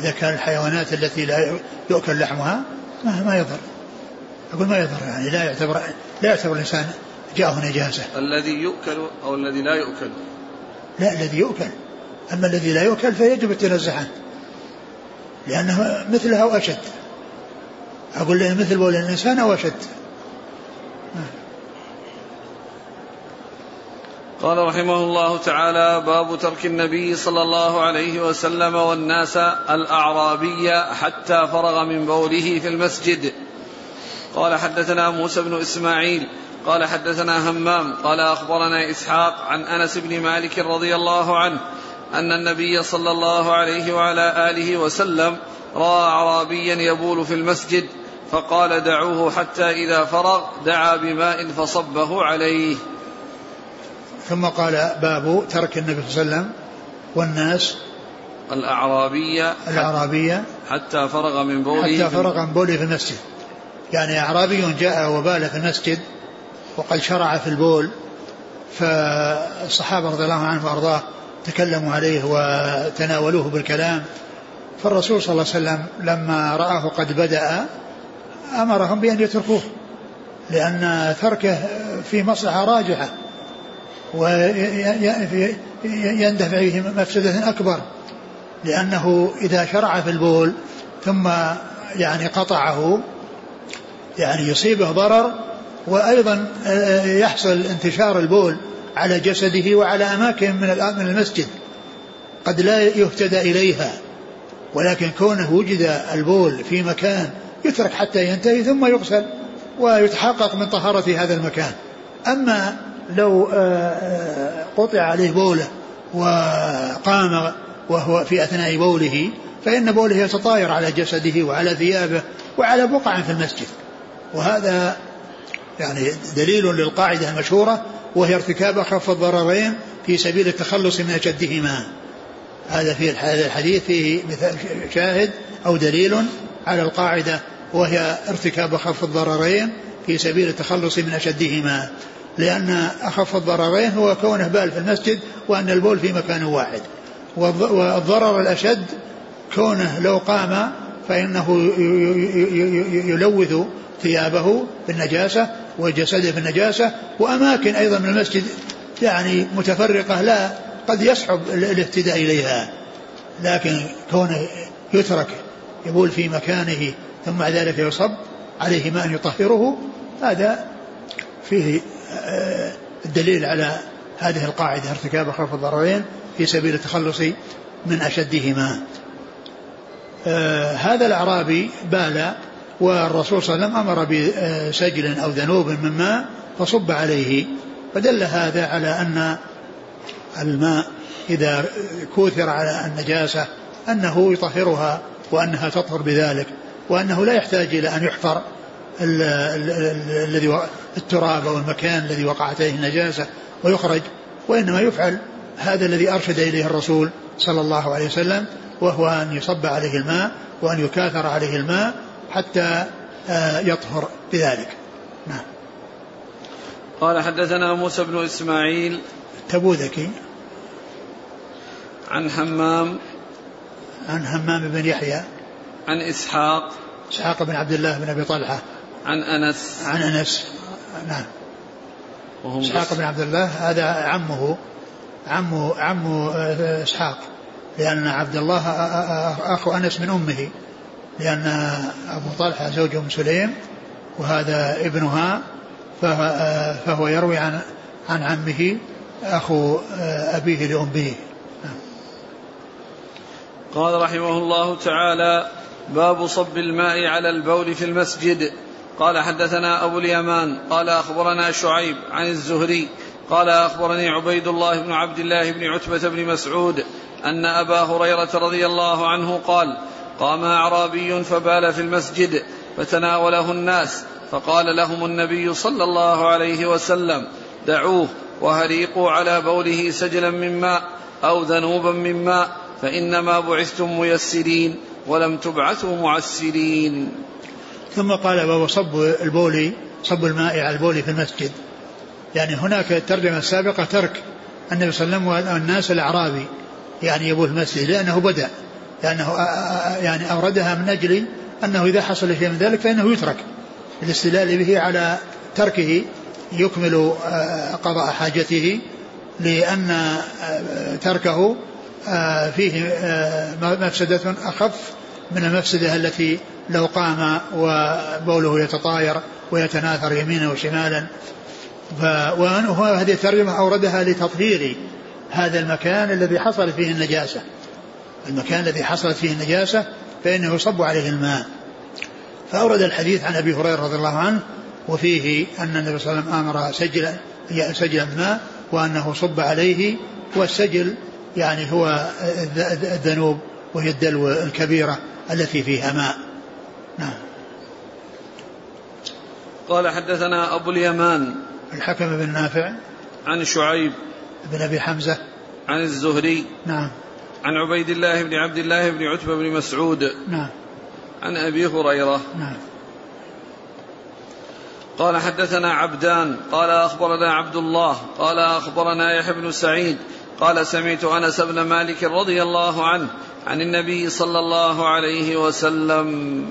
Speaker 2: إذا كان الحيوانات التي لا يؤكل لحمها ما, ما يضر. أقول ما يضر يعني لا يعتبر لا يعتبر الإنسان جاءه نجاسة.
Speaker 1: الذي يؤكل أو الذي لا يؤكل؟
Speaker 2: لا الذي يؤكل. أما الذي لا يؤكل فيجب التنزه عنه لأنه مثله أو أشد. أقول مثل بول الإنسان أو أشد.
Speaker 1: قال رحمه الله تعالى باب ترك النبي صلى الله عليه وسلم والناس الأعرابي حتى فرغ من بوله في المسجد. قال حدثنا موسى بن إسماعيل. قال حدثنا همام. قال أخبرنا إسحاق عن أنس بن مالك رضي الله عنه أن النبي صلى الله عليه وعلى آله وسلم رأى أعرابيا يبول في المسجد فقال دعوه حتى إذا فرغ دعا بماء فصبه عليه.
Speaker 2: ثم قال باب ترك النبي صلى الله عليه وسلم والناس
Speaker 1: الأعرابية
Speaker 2: الأعرابية
Speaker 1: حتى فرغ من بوله
Speaker 2: حتى فرغ من بوله في المسجد. يعني أعرابي جاء وبال في المسجد وقد شرع في البول فالصحابة رضي الله عنهم وأرضاه تكلموا عليه وتناولوه بالكلام فالرسول صلى الله عليه وسلم لما رآه قد بدأ أمرهم بأن يتركوه لأن تركه في مصلحة راجحة ويندفع فيه مفسدة أكبر لأنه إذا شرع في البول ثم يعني قطعه يعني يصيبه ضرر وأيضا يحصل انتشار البول على جسده وعلى أماكن من المسجد قد لا يهتدى إليها ولكن كونه وجد البول في مكان يترك حتى ينتهي ثم يغسل ويتحقق من طهارة هذا المكان. أما لو قطع عليه بوله وقام وهو في أثناء بوله فإن بوله يتطاير على جسده وعلى ثيابه وعلى بقع في المسجد. وهذا يعني دليل للقاعدة المشهورة وهي ارتكاب أخف الضررين في سبيل التخلص من أشدهما. هذا في هذا الحديث فيه مثال شاهد أو دليل على القاعدة وهي ارتكاب أخف الضررين في سبيل التخلص من أشدهما. لأن أخف الضررين هو كونه بال في المسجد وأن البول في مكان واحد. والضرر الأشد كونه لو قام فإنه يلوث ثيابه بالنجاسة وجسده بالنجاسة وأماكن أيضا من المسجد يعني متفرقة لا قد يصعب الاهتداء إليها. لكن كونه يترك يبول في مكانه ثم بعد ذلك يصب عليه ماء يطهره هذا فيه آه، الدليل على هذه القاعدة ارتكاب خوف الضررين في سبيل التخلص من أشدهما. آه، هذا الأعرابي بال والرسول صلى الله عليه وسلم أمر بسجل أو ذنوب من ماء فصب عليه. فدل هذا على أن الماء إذا كوثر على النجاسة أنه يطهرها وأنها تطهر بذلك وأنه لا يحتاج إلى أن يحفر الذي التراب أو المكان الذي وقعت عليه النجاسة ويخرج وإنما يفعل هذا الذي أرشد إليه الرسول صلى الله عليه وسلم وهو أن يصب عليه الماء وأن يكاثر عليه الماء حتى آه، يطهر بذلك. نعم.
Speaker 1: قال حدثنا موسى بن إسماعيل
Speaker 2: تبوذكي.
Speaker 1: عن حمام.
Speaker 2: عن همام بن يحيى.
Speaker 1: عن إسحاق.
Speaker 2: إسحاق بن عبد الله بن أبي طلحة.
Speaker 1: عن أنس.
Speaker 2: عن أنس. نعم. إسحاق بن عبد الله هذا عمه عمه عمه آه، إسحاق. لأن عبد الله أخو أنس من أمه لأن أبو طلحة زوج أم سليم وهذا ابنها فهو يروي عن عن عمه أخو أبيه لأمه.
Speaker 1: قال رحمه الله تعالى باب صب الماء على البول في المسجد. قال حدثنا أبو اليمان قال أخبرنا شعيب عن الزهري قال أخبرني عبيد الله بن عبد الله بن عتبة بن مسعود أن أبا هريرة رضي الله عنه قال قام أعرابي فبال في المسجد فتناوله الناس فقال لهم النبي صلى الله عليه وسلم دعوه وهريقوا على بوله سجلا من ماء أو ذنوبا من ماء فإنما بعثتم ميسرين ولم تبعثوا معسرين.
Speaker 2: ثم قال باب صب البول صب الماء على البول في المسجد. يعني هناك الترجمة السابقة ترك النبي صلى الله عليه وسلم والناس الأعرابي يعني يبول في المسجد لأنه بدأ لأنه يعني أوردها من أجل أنه إذا حصل شيء من ذلك فإنه يترك. الاستدلال به على تركه يكمل قضاء حاجته لأن تركه فيه مفسدة أخف من المفسدة التي لو قام وبوله يتطاير ويتناثر يمينا وشمالا. وهذه الترجمة أوردها لتطهير هذا المكان الذي حصل فيه النجاسة. المكان الذي حصلت فيه النجاسة فإنه يصب عليه الماء. فأورد الحديث عن أبي هريرة رضي الله عنه وفيه أن النبي صلى الله عليه وسلم أمر سجلا سجلا ماء وأنه صب عليه والسجل يعني هو الذنوب وهي الدلو الكبيرة التي فيها ماء. نعم.
Speaker 1: قال حدثنا أبو اليمان
Speaker 2: الحكم بن نافع
Speaker 1: عن شعيب
Speaker 2: بن أبي حمزة.
Speaker 1: عن الزهري
Speaker 2: نعم.
Speaker 1: عن عبيد الله بن عبد الله بن عتبة بن مسعود.
Speaker 2: نعم.
Speaker 1: عن أبي هريرة.
Speaker 2: نعم.
Speaker 1: قال حدثنا عبدان. قال أخبرنا عبد الله. قال أخبرنا يحيى بن سعيد. قال سمعت أنس بن مالك رضي الله عنه عن النبي صلى الله عليه وسلم.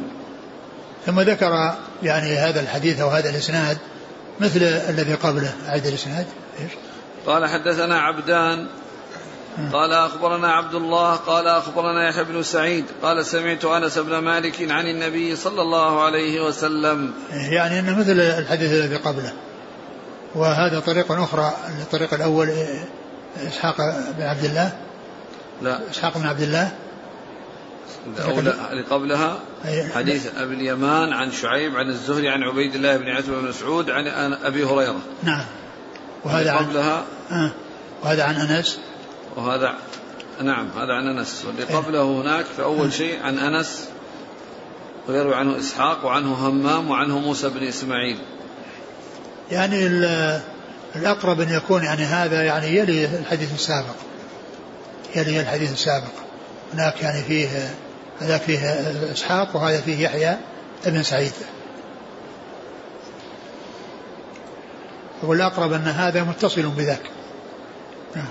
Speaker 2: ثم ذكر يعني هذا الحديث أو هذا الإسناد مثل الذي قبله أعد الإسناد. إيش؟
Speaker 1: قال حدثنا عبدان قال أخبرنا عبد الله قال أخبرنا يحيى بن سعيد قال سمعت أنس بن مالك عن النبي صلى الله عليه وسلم.
Speaker 2: يعني أنه مثل الحديث الذي قبله. وهذا طريق أخرى الطريق الأول إسحاق بن عبد الله؟
Speaker 1: لا.
Speaker 2: إسحاق بن عبد الله؟
Speaker 1: قبلها حديث أبي اليمان عن شعيب عن الزهري عن عبيد الله بن عتبة بن مسعود عن أبي هريرة.
Speaker 2: نعم. وهذا
Speaker 1: عن قبلها
Speaker 2: آه. وهذا عن أنس؟
Speaker 1: وهذا نعم هذا عن أنس. واللي قبله هناك في أول شيء عن أنس ويروي عنه إسحاق وعنه همام وعنه موسى بن إسماعيل.
Speaker 2: يعني الأقرب أن يكون يعني هذا يعني يلي الحديث السابق. يلي الحديث السابق. هناك يعني فيه هذاك فيه إسحاق وهذا فيه يحيى بن سعيد. والأقرب أن هذا متصل بذاك. نعم.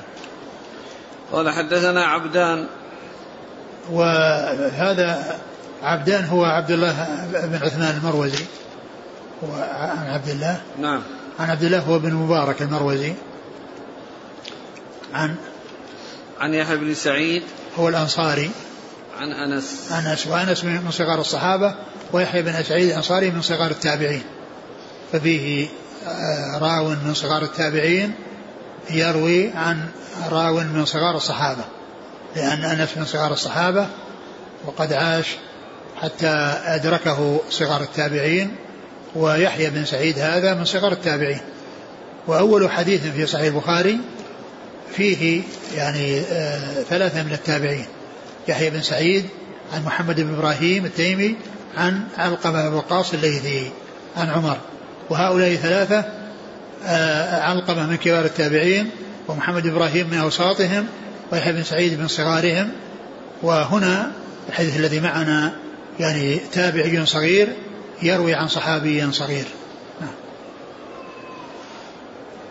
Speaker 1: قال حدثنا عبدان.
Speaker 2: وهذا عبدان هو عبد الله بن عثمان المروزي. وعن عبد الله.
Speaker 1: نعم.
Speaker 2: عن عبد الله هو بن مبارك المروزي. عن
Speaker 1: عن يحيى بن سعيد.
Speaker 2: هو الأنصاري.
Speaker 1: عن أنس.
Speaker 2: أنس وأنس من صغار الصحابة ويحيى بن سعيد الأنصاري من صغار التابعين. ففيه آه، راو من صغار التابعين يروي عن راو من صغار الصحابة. لأن أنس من صغار الصحابة وقد عاش حتى أدركه صغار التابعين ويحيى بن سعيد هذا من صغار التابعين. وأول حديث في صحيح البخاري فيه يعني آه ثلاثة من التابعين. يحيى بن سعيد عن محمد بن إبراهيم التيمي عن علقمة بن وقاص الليثي عن عمر. وهؤلاء ثلاثة آه علقمة من كبار التابعين ومحمد إبراهيم من أوساطهم ويحيى بن سعيد من صغارهم. وهنا الحديث الذي معنا يعني تابعي صغير يروي عن صحابي صغير.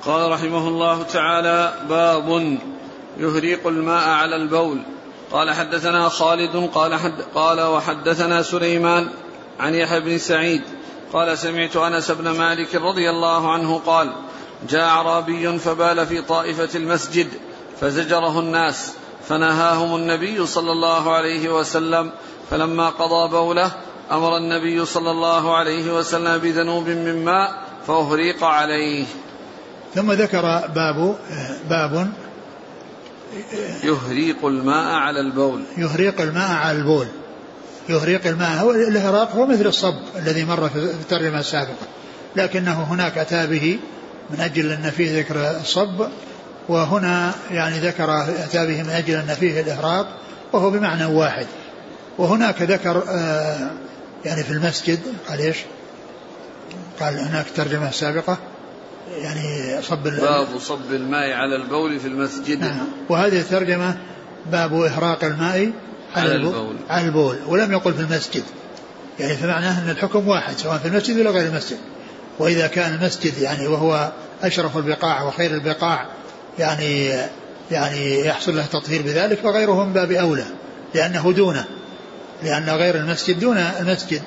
Speaker 1: قال رحمه الله تعالى باب يهريق الماء على البول. قال حدثنا خالد قال حد قال وحدثنا سليمان عن يحيى بن سعيد. قال سمعت أنس بن مالك رضي الله عنه قال جاء أعرابي فبال في طائفة المسجد فزجره الناس فنهاهم النبي صلى الله عليه وسلم. فلما قضى بوله أمر النبي صلى الله عليه وسلم بذنوب من ماء فأهريق عليه.
Speaker 2: ثم ذكر باب باب
Speaker 1: يهريق الماء على البول.
Speaker 2: يهريق الماء على البول. يهريق الماء. هو الإهراق هو مثل الصب الذي مر في الترجمة السابقة لكنه هناك أتى به من أجل أن فيه ذكر الصب وهنا يعني ذكر أتى به من أجل أن فيه الإهراق وهو بمعنى واحد. وهناك ذكر آه يعني في المسجد قال إيش؟ قال هناك ترجمة سابقة. يعني صب
Speaker 1: باب صب الماء على البول في المسجد.
Speaker 2: نعم. وهذه الترجمة باب إهراق الماء
Speaker 1: على البول.
Speaker 2: على البول. ولم يقل في المسجد. يعني فمعناه أن الحكم واحد سواء في المسجد ولا غير المسجد. وإذا كان المسجد يعني وهو أشرف البقاع وخير البقاع يعني يعني يحصل له تطهير بذلك فغيره من باب أولى. لأنه دونه. لأن غير المسجد دون المسجد.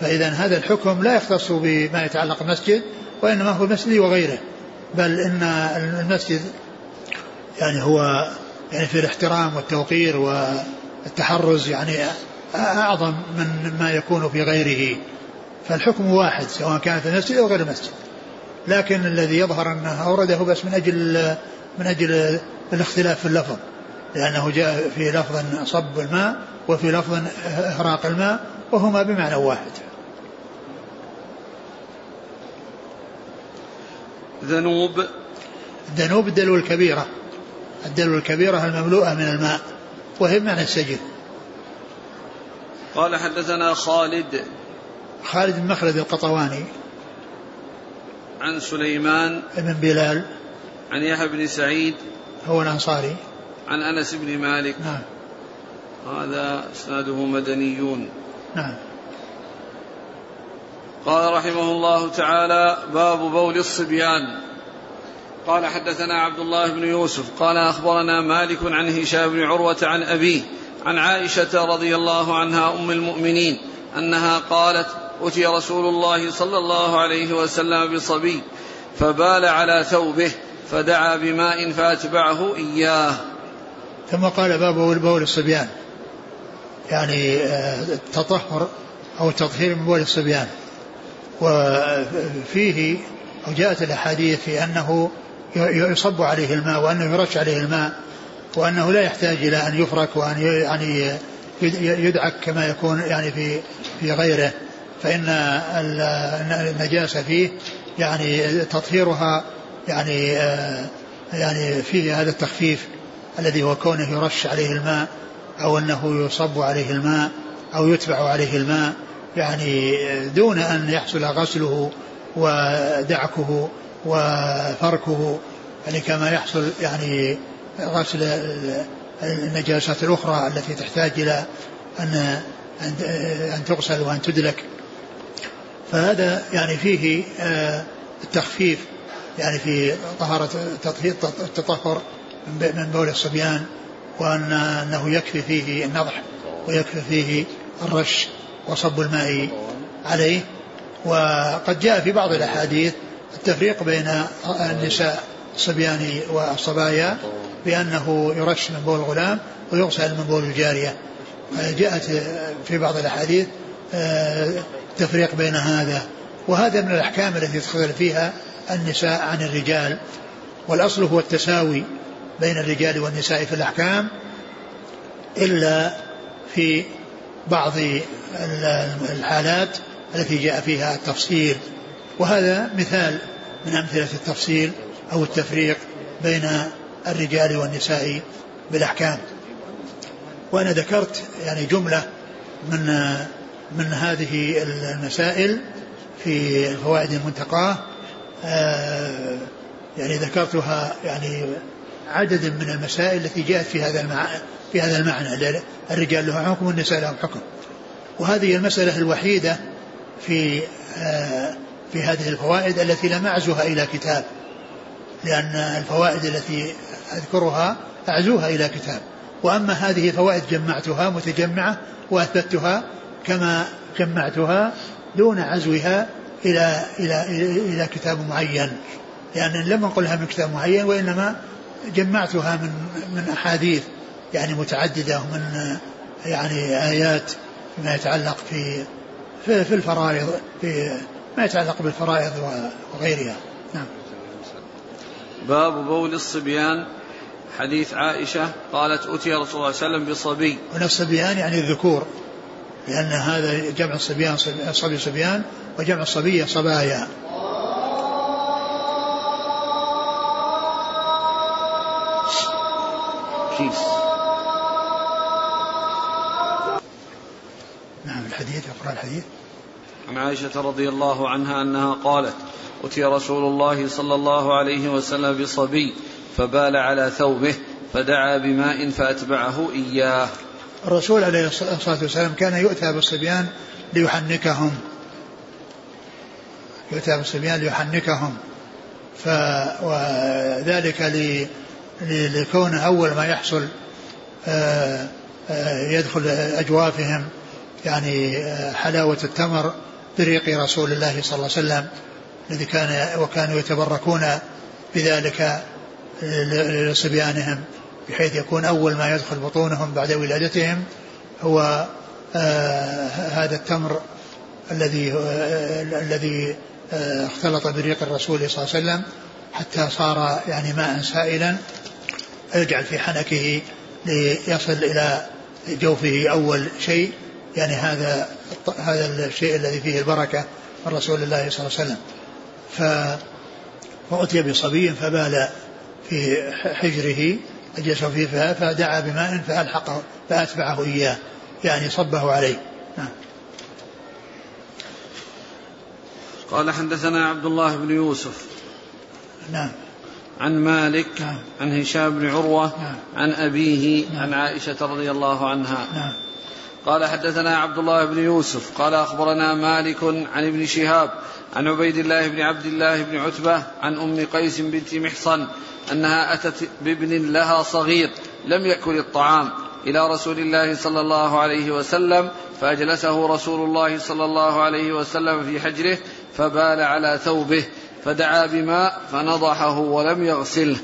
Speaker 2: فإذا هذا الحكم لا يختص بما يتعلق بالمسجد وإنما هو المسجد وغيره. بل إن المسجد يعني هو يعني في الاحترام والتوقير والتحرز يعني أعظم من ما يكون في غيره. فالحكم واحد سواء كان في المسجد أو غير المسجد. لكن الذي يظهر أنه أورده بس من أجل من أجل الاختلاف في اللفظ. لأنه جاء في لفظ صب الماء وفي لفظ إهراق الماء وهما بمعنى واحد.
Speaker 1: ذنوب.
Speaker 2: الذنوب الدلو الكبيرة. الدلو الكبيرة المملوءة من الماء وهي بمعنى السجن.
Speaker 1: قال حدثنا خالد.
Speaker 2: خالد بن مخلد القطواني.
Speaker 1: عن سليمان.
Speaker 2: بن بلال.
Speaker 1: عن يحيى بن سعيد.
Speaker 2: هو الأنصاري.
Speaker 1: عن أنس بن مالك.
Speaker 2: نعم.
Speaker 1: هذا إسناده مدنيون.
Speaker 2: نعم.
Speaker 1: قال رحمه الله تعالى باب بول الصبيان. قال حدثنا عبد الله بن يوسف قال أخبرنا مالك عن هشام بن عروة عن أبيه عن عائشة رضي الله عنها أم المؤمنين أنها قالت أتي رسول الله صلى الله عليه وسلم بصبي فبال على ثوبه فدعا بماء فأتبعه إياه.
Speaker 2: ثم قال باب بول الصبيان. يعني آه، التطهر أو التطهير من بول الصبيان. وفيه أو جاءت الأحاديث في أنه يصب عليه الماء وأنه يرش عليه الماء وأنه لا يحتاج إلى أن يفرك وأن يعني يدعك كما يكون يعني في في غيره. فإن النجاسة فيه يعني تطهيرها يعني آه، يعني فيه هذا التخفيف الذي هو كونه يرش عليه الماء أو أنه يصب عليه الماء أو يتبع عليه الماء يعني دون أن يحصل غسله ودعكه وفركه يعني كما يحصل يعني غسل النجاسات الأخرى التي تحتاج إلى أن أن تغسل وأن تدلك. فهذا يعني فيه آه، التخفيف يعني في طهارة التطهر من بول الصبيان وأن أنه يكفي فيه النضح ويكفي فيه الرش. وصب الماء عليه. وقد جاء في بعض الأحاديث التفريق بين النساء الصبيان والصبايا بأنه يرش من بول الغلام ويغسل من بول الجارية. جاءت في بعض الأحاديث التفريق بين هذا. وهذا من الأحكام التي تختلف فيها النساء عن الرجال. والأصل هو التساوي بين الرجال والنساء في الأحكام إلا في بعض الحالات التي جاء فيها التفصيل. وهذا مثال من أمثلة التفصيل أو التفريق بين الرجال والنساء بالأحكام. وأنا ذكرت يعني جملة من من هذه المسائل في الفوائد المنتقاة آه، يعني ذكرتها يعني عدد من المسائل التي جاءت في هذا المعنى في هذا المعنى. الرجال لهم حكم والنساء لهم حكم. وهذه المسألة الوحيدة في آه، في هذه الفوائد التي لم أعزها إلى كتاب. لأن الفوائد التي أذكرها أعزوها إلى كتاب. وأما هذه الفوائد جمعتها متجمعة وأثبتها كما جمعتها دون عزوها إلى إلى إلى, إلى كتاب معين. لأن لم أنقلها من كتاب معين وإنما جمعتها من من أحاديث يعني متعددة ومن يعني آيات فيما يتعلق في في, في الفرائض في ما يتعلق بالفرائض وغيرها. نعم.
Speaker 1: باب بول الصبيان حديث عائشة قالت أتي رسول الله صلى الله عليه وسلم بصبي.
Speaker 2: هنا الصبيان يعني الذكور لأن هذا جمع الصبيان صبي صبيان وجمع الصبية صبايا.
Speaker 1: كيس
Speaker 2: نعم الحديث اقرأ الحديث.
Speaker 1: عن عائشة رضي الله عنها أنها قالت أتي رسول الله صلى الله عليه وسلم بصبي فبال على ثوبه فدعا بماء فأتبعه إياه.
Speaker 2: الرسول عليه الصلاة والسلام كان يؤتى بالصبيان ليحنكهم. يؤتى بالصبيان ليحنكهم. ف وذلك لكون أول ما يحصل آه، آه، يدخل أجوافهم يعني آه، حلاوة التمر بريق رسول الله صلى الله عليه وسلم الذي كان وكانوا يتبركون بذلك لصبيانهم بحيث يكون أول ما يدخل بطونهم بعد ولادتهم هو هذا التمر الذي الذي اختلط بريق الرسول صلى الله عليه وسلم حتى صار يعني ماء سائلا. يجعل في حنكه ليصل إلى جوفه أول شيء يعني هذا هذا الشيء الذي فيه البركة من رسول الله صلى الله عليه وسلم. ف فأتي بصبي فبال في حجره أجلسه فيه فدعا بماء فألحقه فأتبعه إياه يعني صبه عليه. نعم.
Speaker 1: قال حدثنا عبد الله بن يوسف.
Speaker 2: نعم.
Speaker 1: عن مالك نعم. عن هشام بن عروة نعم. عن أبيه نعم. عن عائشة رضي الله عنها نعم. قال حدثنا عبد الله بن يوسف قال أخبرنا مالك عن ابن شهاب عن عبيد الله بن عبد الله بن عتبة عن أم قيس بنت محصن أنها أتت بابن لها صغير لم يأكل الطعام إلى رسول الله صلى الله عليه وسلم فأجلسه رسول الله صلى الله عليه وسلم في حجره فبال على ثوبه فدعا بماء فنضحه ولم يغسله.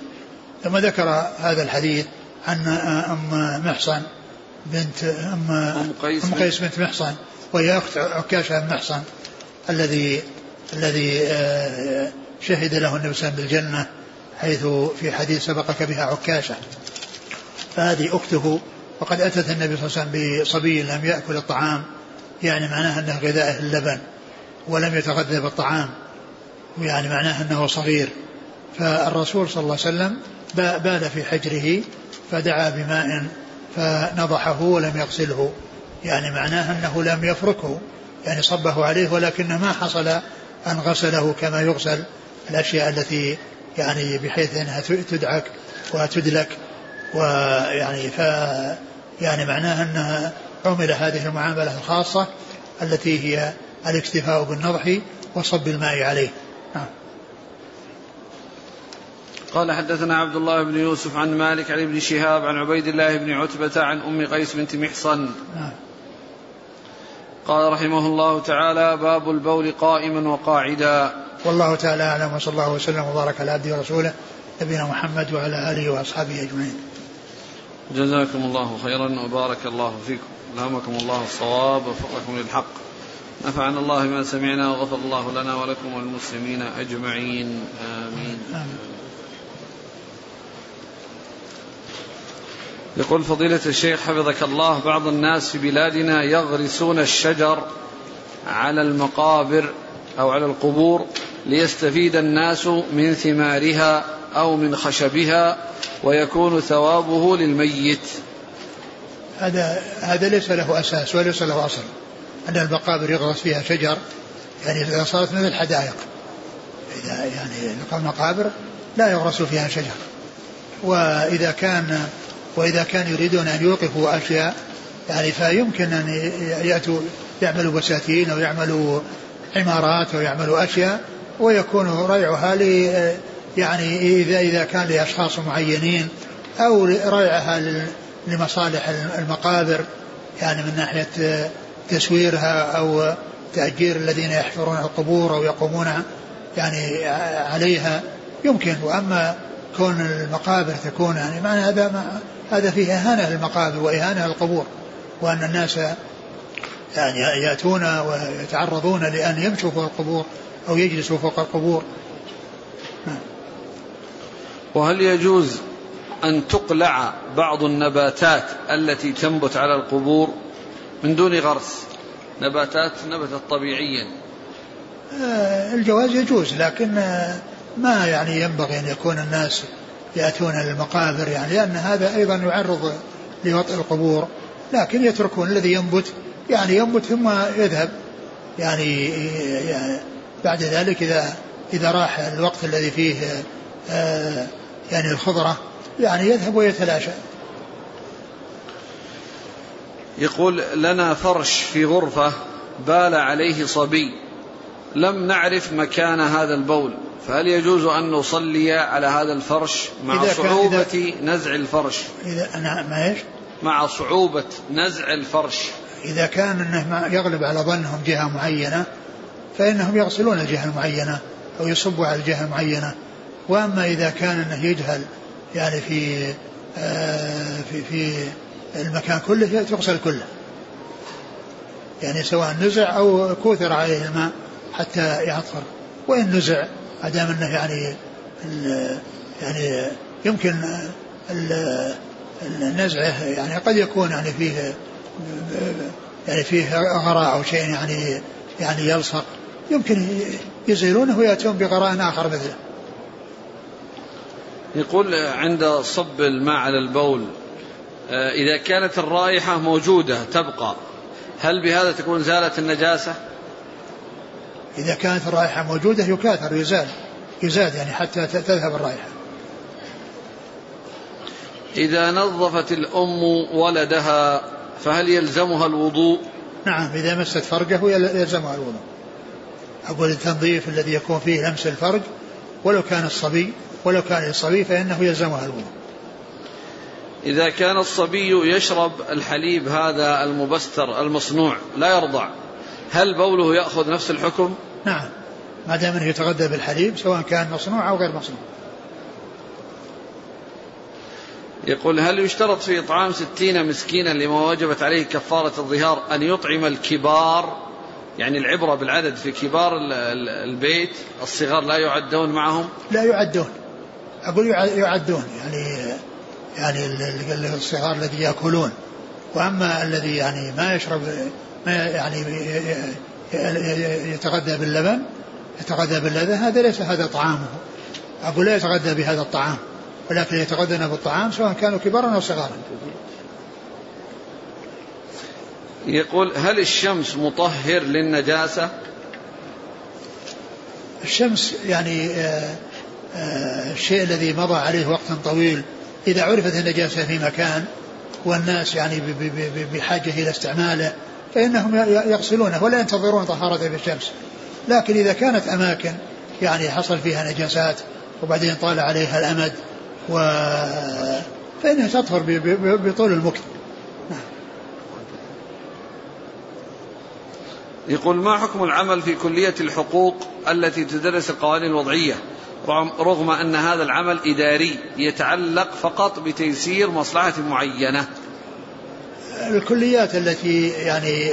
Speaker 2: ثم ذكر هذا الحديث عن أم محصن بنت أم, أم قيس, أم قيس بنت محصن وهي أخت عكاشة بن محصن الذي الذي آه، شهد له النبي صلى الله عليه وسلم بالجنة حيث في حديث سبقك بها عكاشة. فهذه أخته وقد أتت النبي صلى الله عليه وسلم بصبي لم يأكل الطعام يعني معناه أنه غذائه اللبن ولم يتغذى بالطعام. يعني معناه أنه صغير. فالرسول صلى الله عليه وسلم بال في حجره فدعا بماء فنضحه ولم يغسله. يعني معناه أنه لم يفركه. يعني صبه عليه ولكن ما حصل أن غسله كما يغسل الأشياء التي يعني بحيث أنها تدعك وتدلك. ويعني ف يعني معناه أنها عمل هذه المعاملة الخاصة التي هي الاكتفاء بالنضح وصب الماء عليه نعم.
Speaker 1: قال حدثنا عبد الله بن يوسف عن مالك عن ابن شهاب عن عبيد الله بن عتبة عن أم قيس بنت محصن نعم. قال رحمه الله تعالى باب البول قائما وقاعدا
Speaker 2: والله تعالى أعلم وصلى الله وسلم وبارك على عبده ورسوله نبينا محمد وعلى آله وأصحابه أجمعين.
Speaker 1: جزاكم الله خيرا وبارك الله فيكم. ألهمكم الله الصواب ووفقكم للحق. نفعنا الله بما سمعنا وغفر الله لنا ولكم وللمسلمين أجمعين آمين. آمين. يقول فضيلة الشيخ حفظك الله بعض الناس في بلادنا يغرسون الشجر على المقابر أو على القبور ليستفيد الناس من ثمارها أو من خشبها ويكون ثوابه للميت.
Speaker 2: هذا هذا ليس له أساس وليس له أصل أن المقابر يغرس فيها شجر يعني إذا صارت مثل الحدائق إذا يعني المقابر لا يغرس فيها شجر. وإذا كان وإذا كان يريدون أن يوقفوا أشياء يعني فيمكن أن يأتوا يعملوا بساتين أو يعملوا عمارات أو يعملوا أشياء ويكون ريعها يعني إذا إذا كان لأشخاص معينين أو ريعها لمصالح المقابر يعني من ناحية تسويرها أو تأجير الذين يحفرون القبور أو يقومون يعني عليها يمكن. وأما كون المقابر تكون يعني معنى هذا ما هذا فيه إهانة للمقابر وإهانة للقبور وأن الناس يعني يأتون ويتعرضون لأن يمشوا فوق القبور أو يجلسوا فوق القبور.
Speaker 1: وهل يجوز أن تقلع بعض النباتات التي تنبت على القبور من دون غرس نباتات نبتت طبيعيا
Speaker 2: آه، الجواز يجوز لكن ما يعني ينبغي أن يكون الناس يأتون للمقابر يعني لأن هذا أيضا يعرض لوطئ القبور لكن يتركون الذي ينبت يعني ينبت ثم يذهب. يعني, يعني بعد ذلك إذا إذا راح الوقت الذي فيه آه، يعني الخضرة يعني يذهب ويتلاشى.
Speaker 1: يقول لنا فرش في غرفة بال عليه صبي لم نعرف مكان هذا البول. فهل يجوز أن نصلي على هذا الفرش مع إذا صعوبة إذا نزع الفرش؟
Speaker 2: إذا نعم ما إيش؟
Speaker 1: مع صعوبة نزع الفرش.
Speaker 2: إذا كان أنه يغلب على ظنهم جهة معينة فإنهم يغسلون الجهة المعينة أو يصبوا على الجهة المعينة. وأما إذا كان أنه يجهل يعني في آه في في المكان كله تغسل كله. يعني سواء نزع أو كوثر عليه الماء حتى يعطر. وإن نزع ما دام أنه يعني يعني يمكن نزعه يعني قد يكون يعني فيه يعني فيه غراء أو شيء يعني يعني يلصق. يمكن يزيلونه ويأتون بغراء آخر مثله.
Speaker 1: يقول عند صب الماء على البول آه، إذا كانت الرائحة موجودة تبقى هل بهذا تكون زالت النجاسة؟
Speaker 2: إذا كانت الرائحة موجودة يكاثر يزال يزاد يعني حتى تذهب الرائحة.
Speaker 1: إذا نظفت الأم ولدها فهل يلزمها الوضوء؟
Speaker 2: نعم إذا مست فرجه يلزمها الوضوء. أقول التنظيف الذي يكون فيه لمس الفرج ولو كان الصبي ولو كان الصبي فإنه يلزمها الوضوء.
Speaker 1: إذا كان الصبي يشرب الحليب هذا المبستر المصنوع لا يرضع هل بوله يأخذ نفس الحكم؟
Speaker 2: نعم. ما دام إنه يتغذى بالحليب سواء كان مصنوع أو غير مصنوع.
Speaker 1: يقول هل يشترط في إطعام ستين مسكينا لما وجبت عليه كفارة الظهار أن يطعم الكبار؟ يعني العبرة بالعدد في كبار البيت الصغار لا يعدون معهم؟
Speaker 2: لا يعدون. أقول يعدون يعني يعني الصغار الذي يأكلون. وأما الذي يعني ما يشرب ما يعني يتغذى باللبن يتغذى باللبن هذا ليس هذا طعامه. أقول لا يتغذى بهذا الطعام ولكن يتغذى بالطعام سواء كانوا كبارا أو صغارا.
Speaker 1: يقول هل الشمس مطهر للنجاسة؟
Speaker 2: الشمس يعني آه، آه، الشيء الذي مضى عليه وقت طويل إذا عرفت النجاسة في مكان والناس يعني بحاجة إلى استعماله فإنهم يغسلونه ولا ينتظرون طهارته بالشمس لكن إذا كانت أماكن يعني حصل فيها نجاسات وبعدين طال عليها الأمد و فإنها تطهر بطول المكت نعم.
Speaker 1: يقول ما حكم العمل في كلية الحقوق التي تدرس القوانين الوضعية؟ رغم أن هذا العمل إداري يتعلق فقط بتيسير مصلحة معينة.
Speaker 2: الكليات التي يعني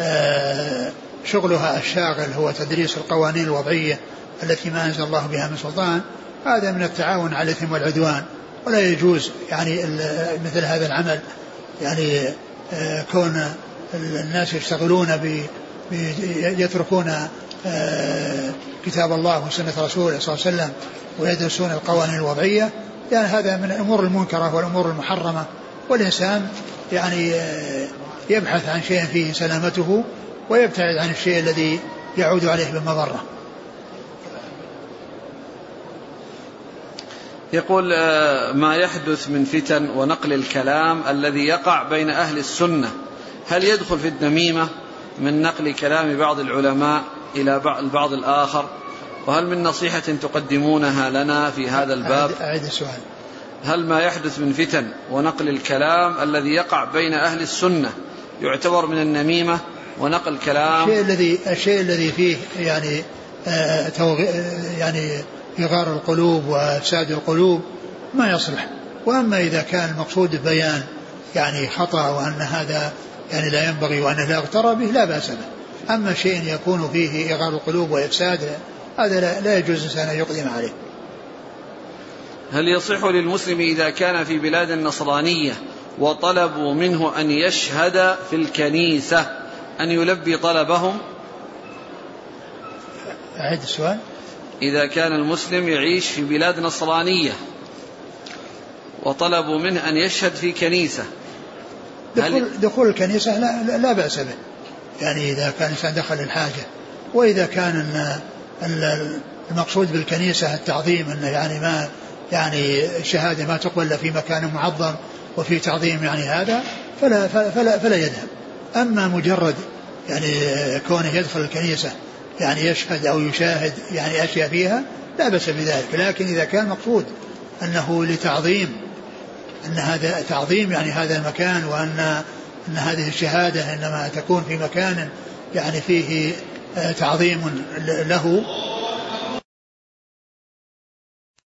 Speaker 2: آه، شغلها الشاغل هو تدريس القوانين الوضعية التي ما أنزل الله بها من سلطان هذا من التعاون على الإثم والعدوان. ولا يجوز يعني مثل هذا العمل يعني آه، كون الناس يشتغلون ب يتركون آه، كتاب الله وسنة رسوله صلى الله عليه وسلم ويدرسون القوانين الوضعية. يعني هذا من الأمور المنكرة والأمور المحرمة. والإنسان يعني آه، يبحث عن شيء فيه سلامته ويبتعد عن الشيء الذي يعود عليه بالمضرة
Speaker 1: يقول آه، ما يحدث من فتن ونقل الكلام الذي يقع بين أهل السنة. هل يدخل في النميمة من نقل كلام بعض العلماء إلى البعض الآخر؟ وهل من نصيحة تقدمونها لنا في هذا الباب؟
Speaker 2: أعيد السؤال.
Speaker 1: هل ما يحدث من فتن ونقل الكلام الذي يقع بين أهل السنة يعتبر من النميمة ونقل كلام؟
Speaker 2: الشيء الذي الشيء الذي فيه يعني آه يعني إغار القلوب وإفساد القلوب ما يصلح. وأما إذا كان المقصود بيان يعني خطأ وأن هذا يعني لا ينبغي وأنه لا يغتر به لا بأس به. أما شيء يكون فيه إغار القلوب وإفساد هذا لا, يجوز أن يقدم عليه.
Speaker 1: هل يصح للمسلم إذا كان في بلاد نصرانية وطلبوا منه أن يشهد في الكنيسة أن يلبي طلبهم؟
Speaker 2: أعد السؤال.
Speaker 1: إذا كان المسلم يعيش في بلاد نصرانية وطلبوا منه أن يشهد في كنيسة
Speaker 2: دخول, دخول الكنيسة لا, لا بأس به. يعني إذا كان الإنسان دخل الحاجة وإذا كان المقصود بالكنيسة التعظيم أنه يعني ما يعني الشهادة ما تقبل في مكان معظم وفي تعظيم يعني هذا فلا فلا فلا يذهب. أما مجرد يعني كونه يدخل الكنيسة يعني يشهد أو يشاهد يعني أشياء فيها لا بأس بذلك. لكن إذا كان مقصود أنه لتعظيم أن هذا تعظيم يعني هذا المكان وأن أن هذه الشهادة إنما تكون في مكان يعني فيه تعظيم له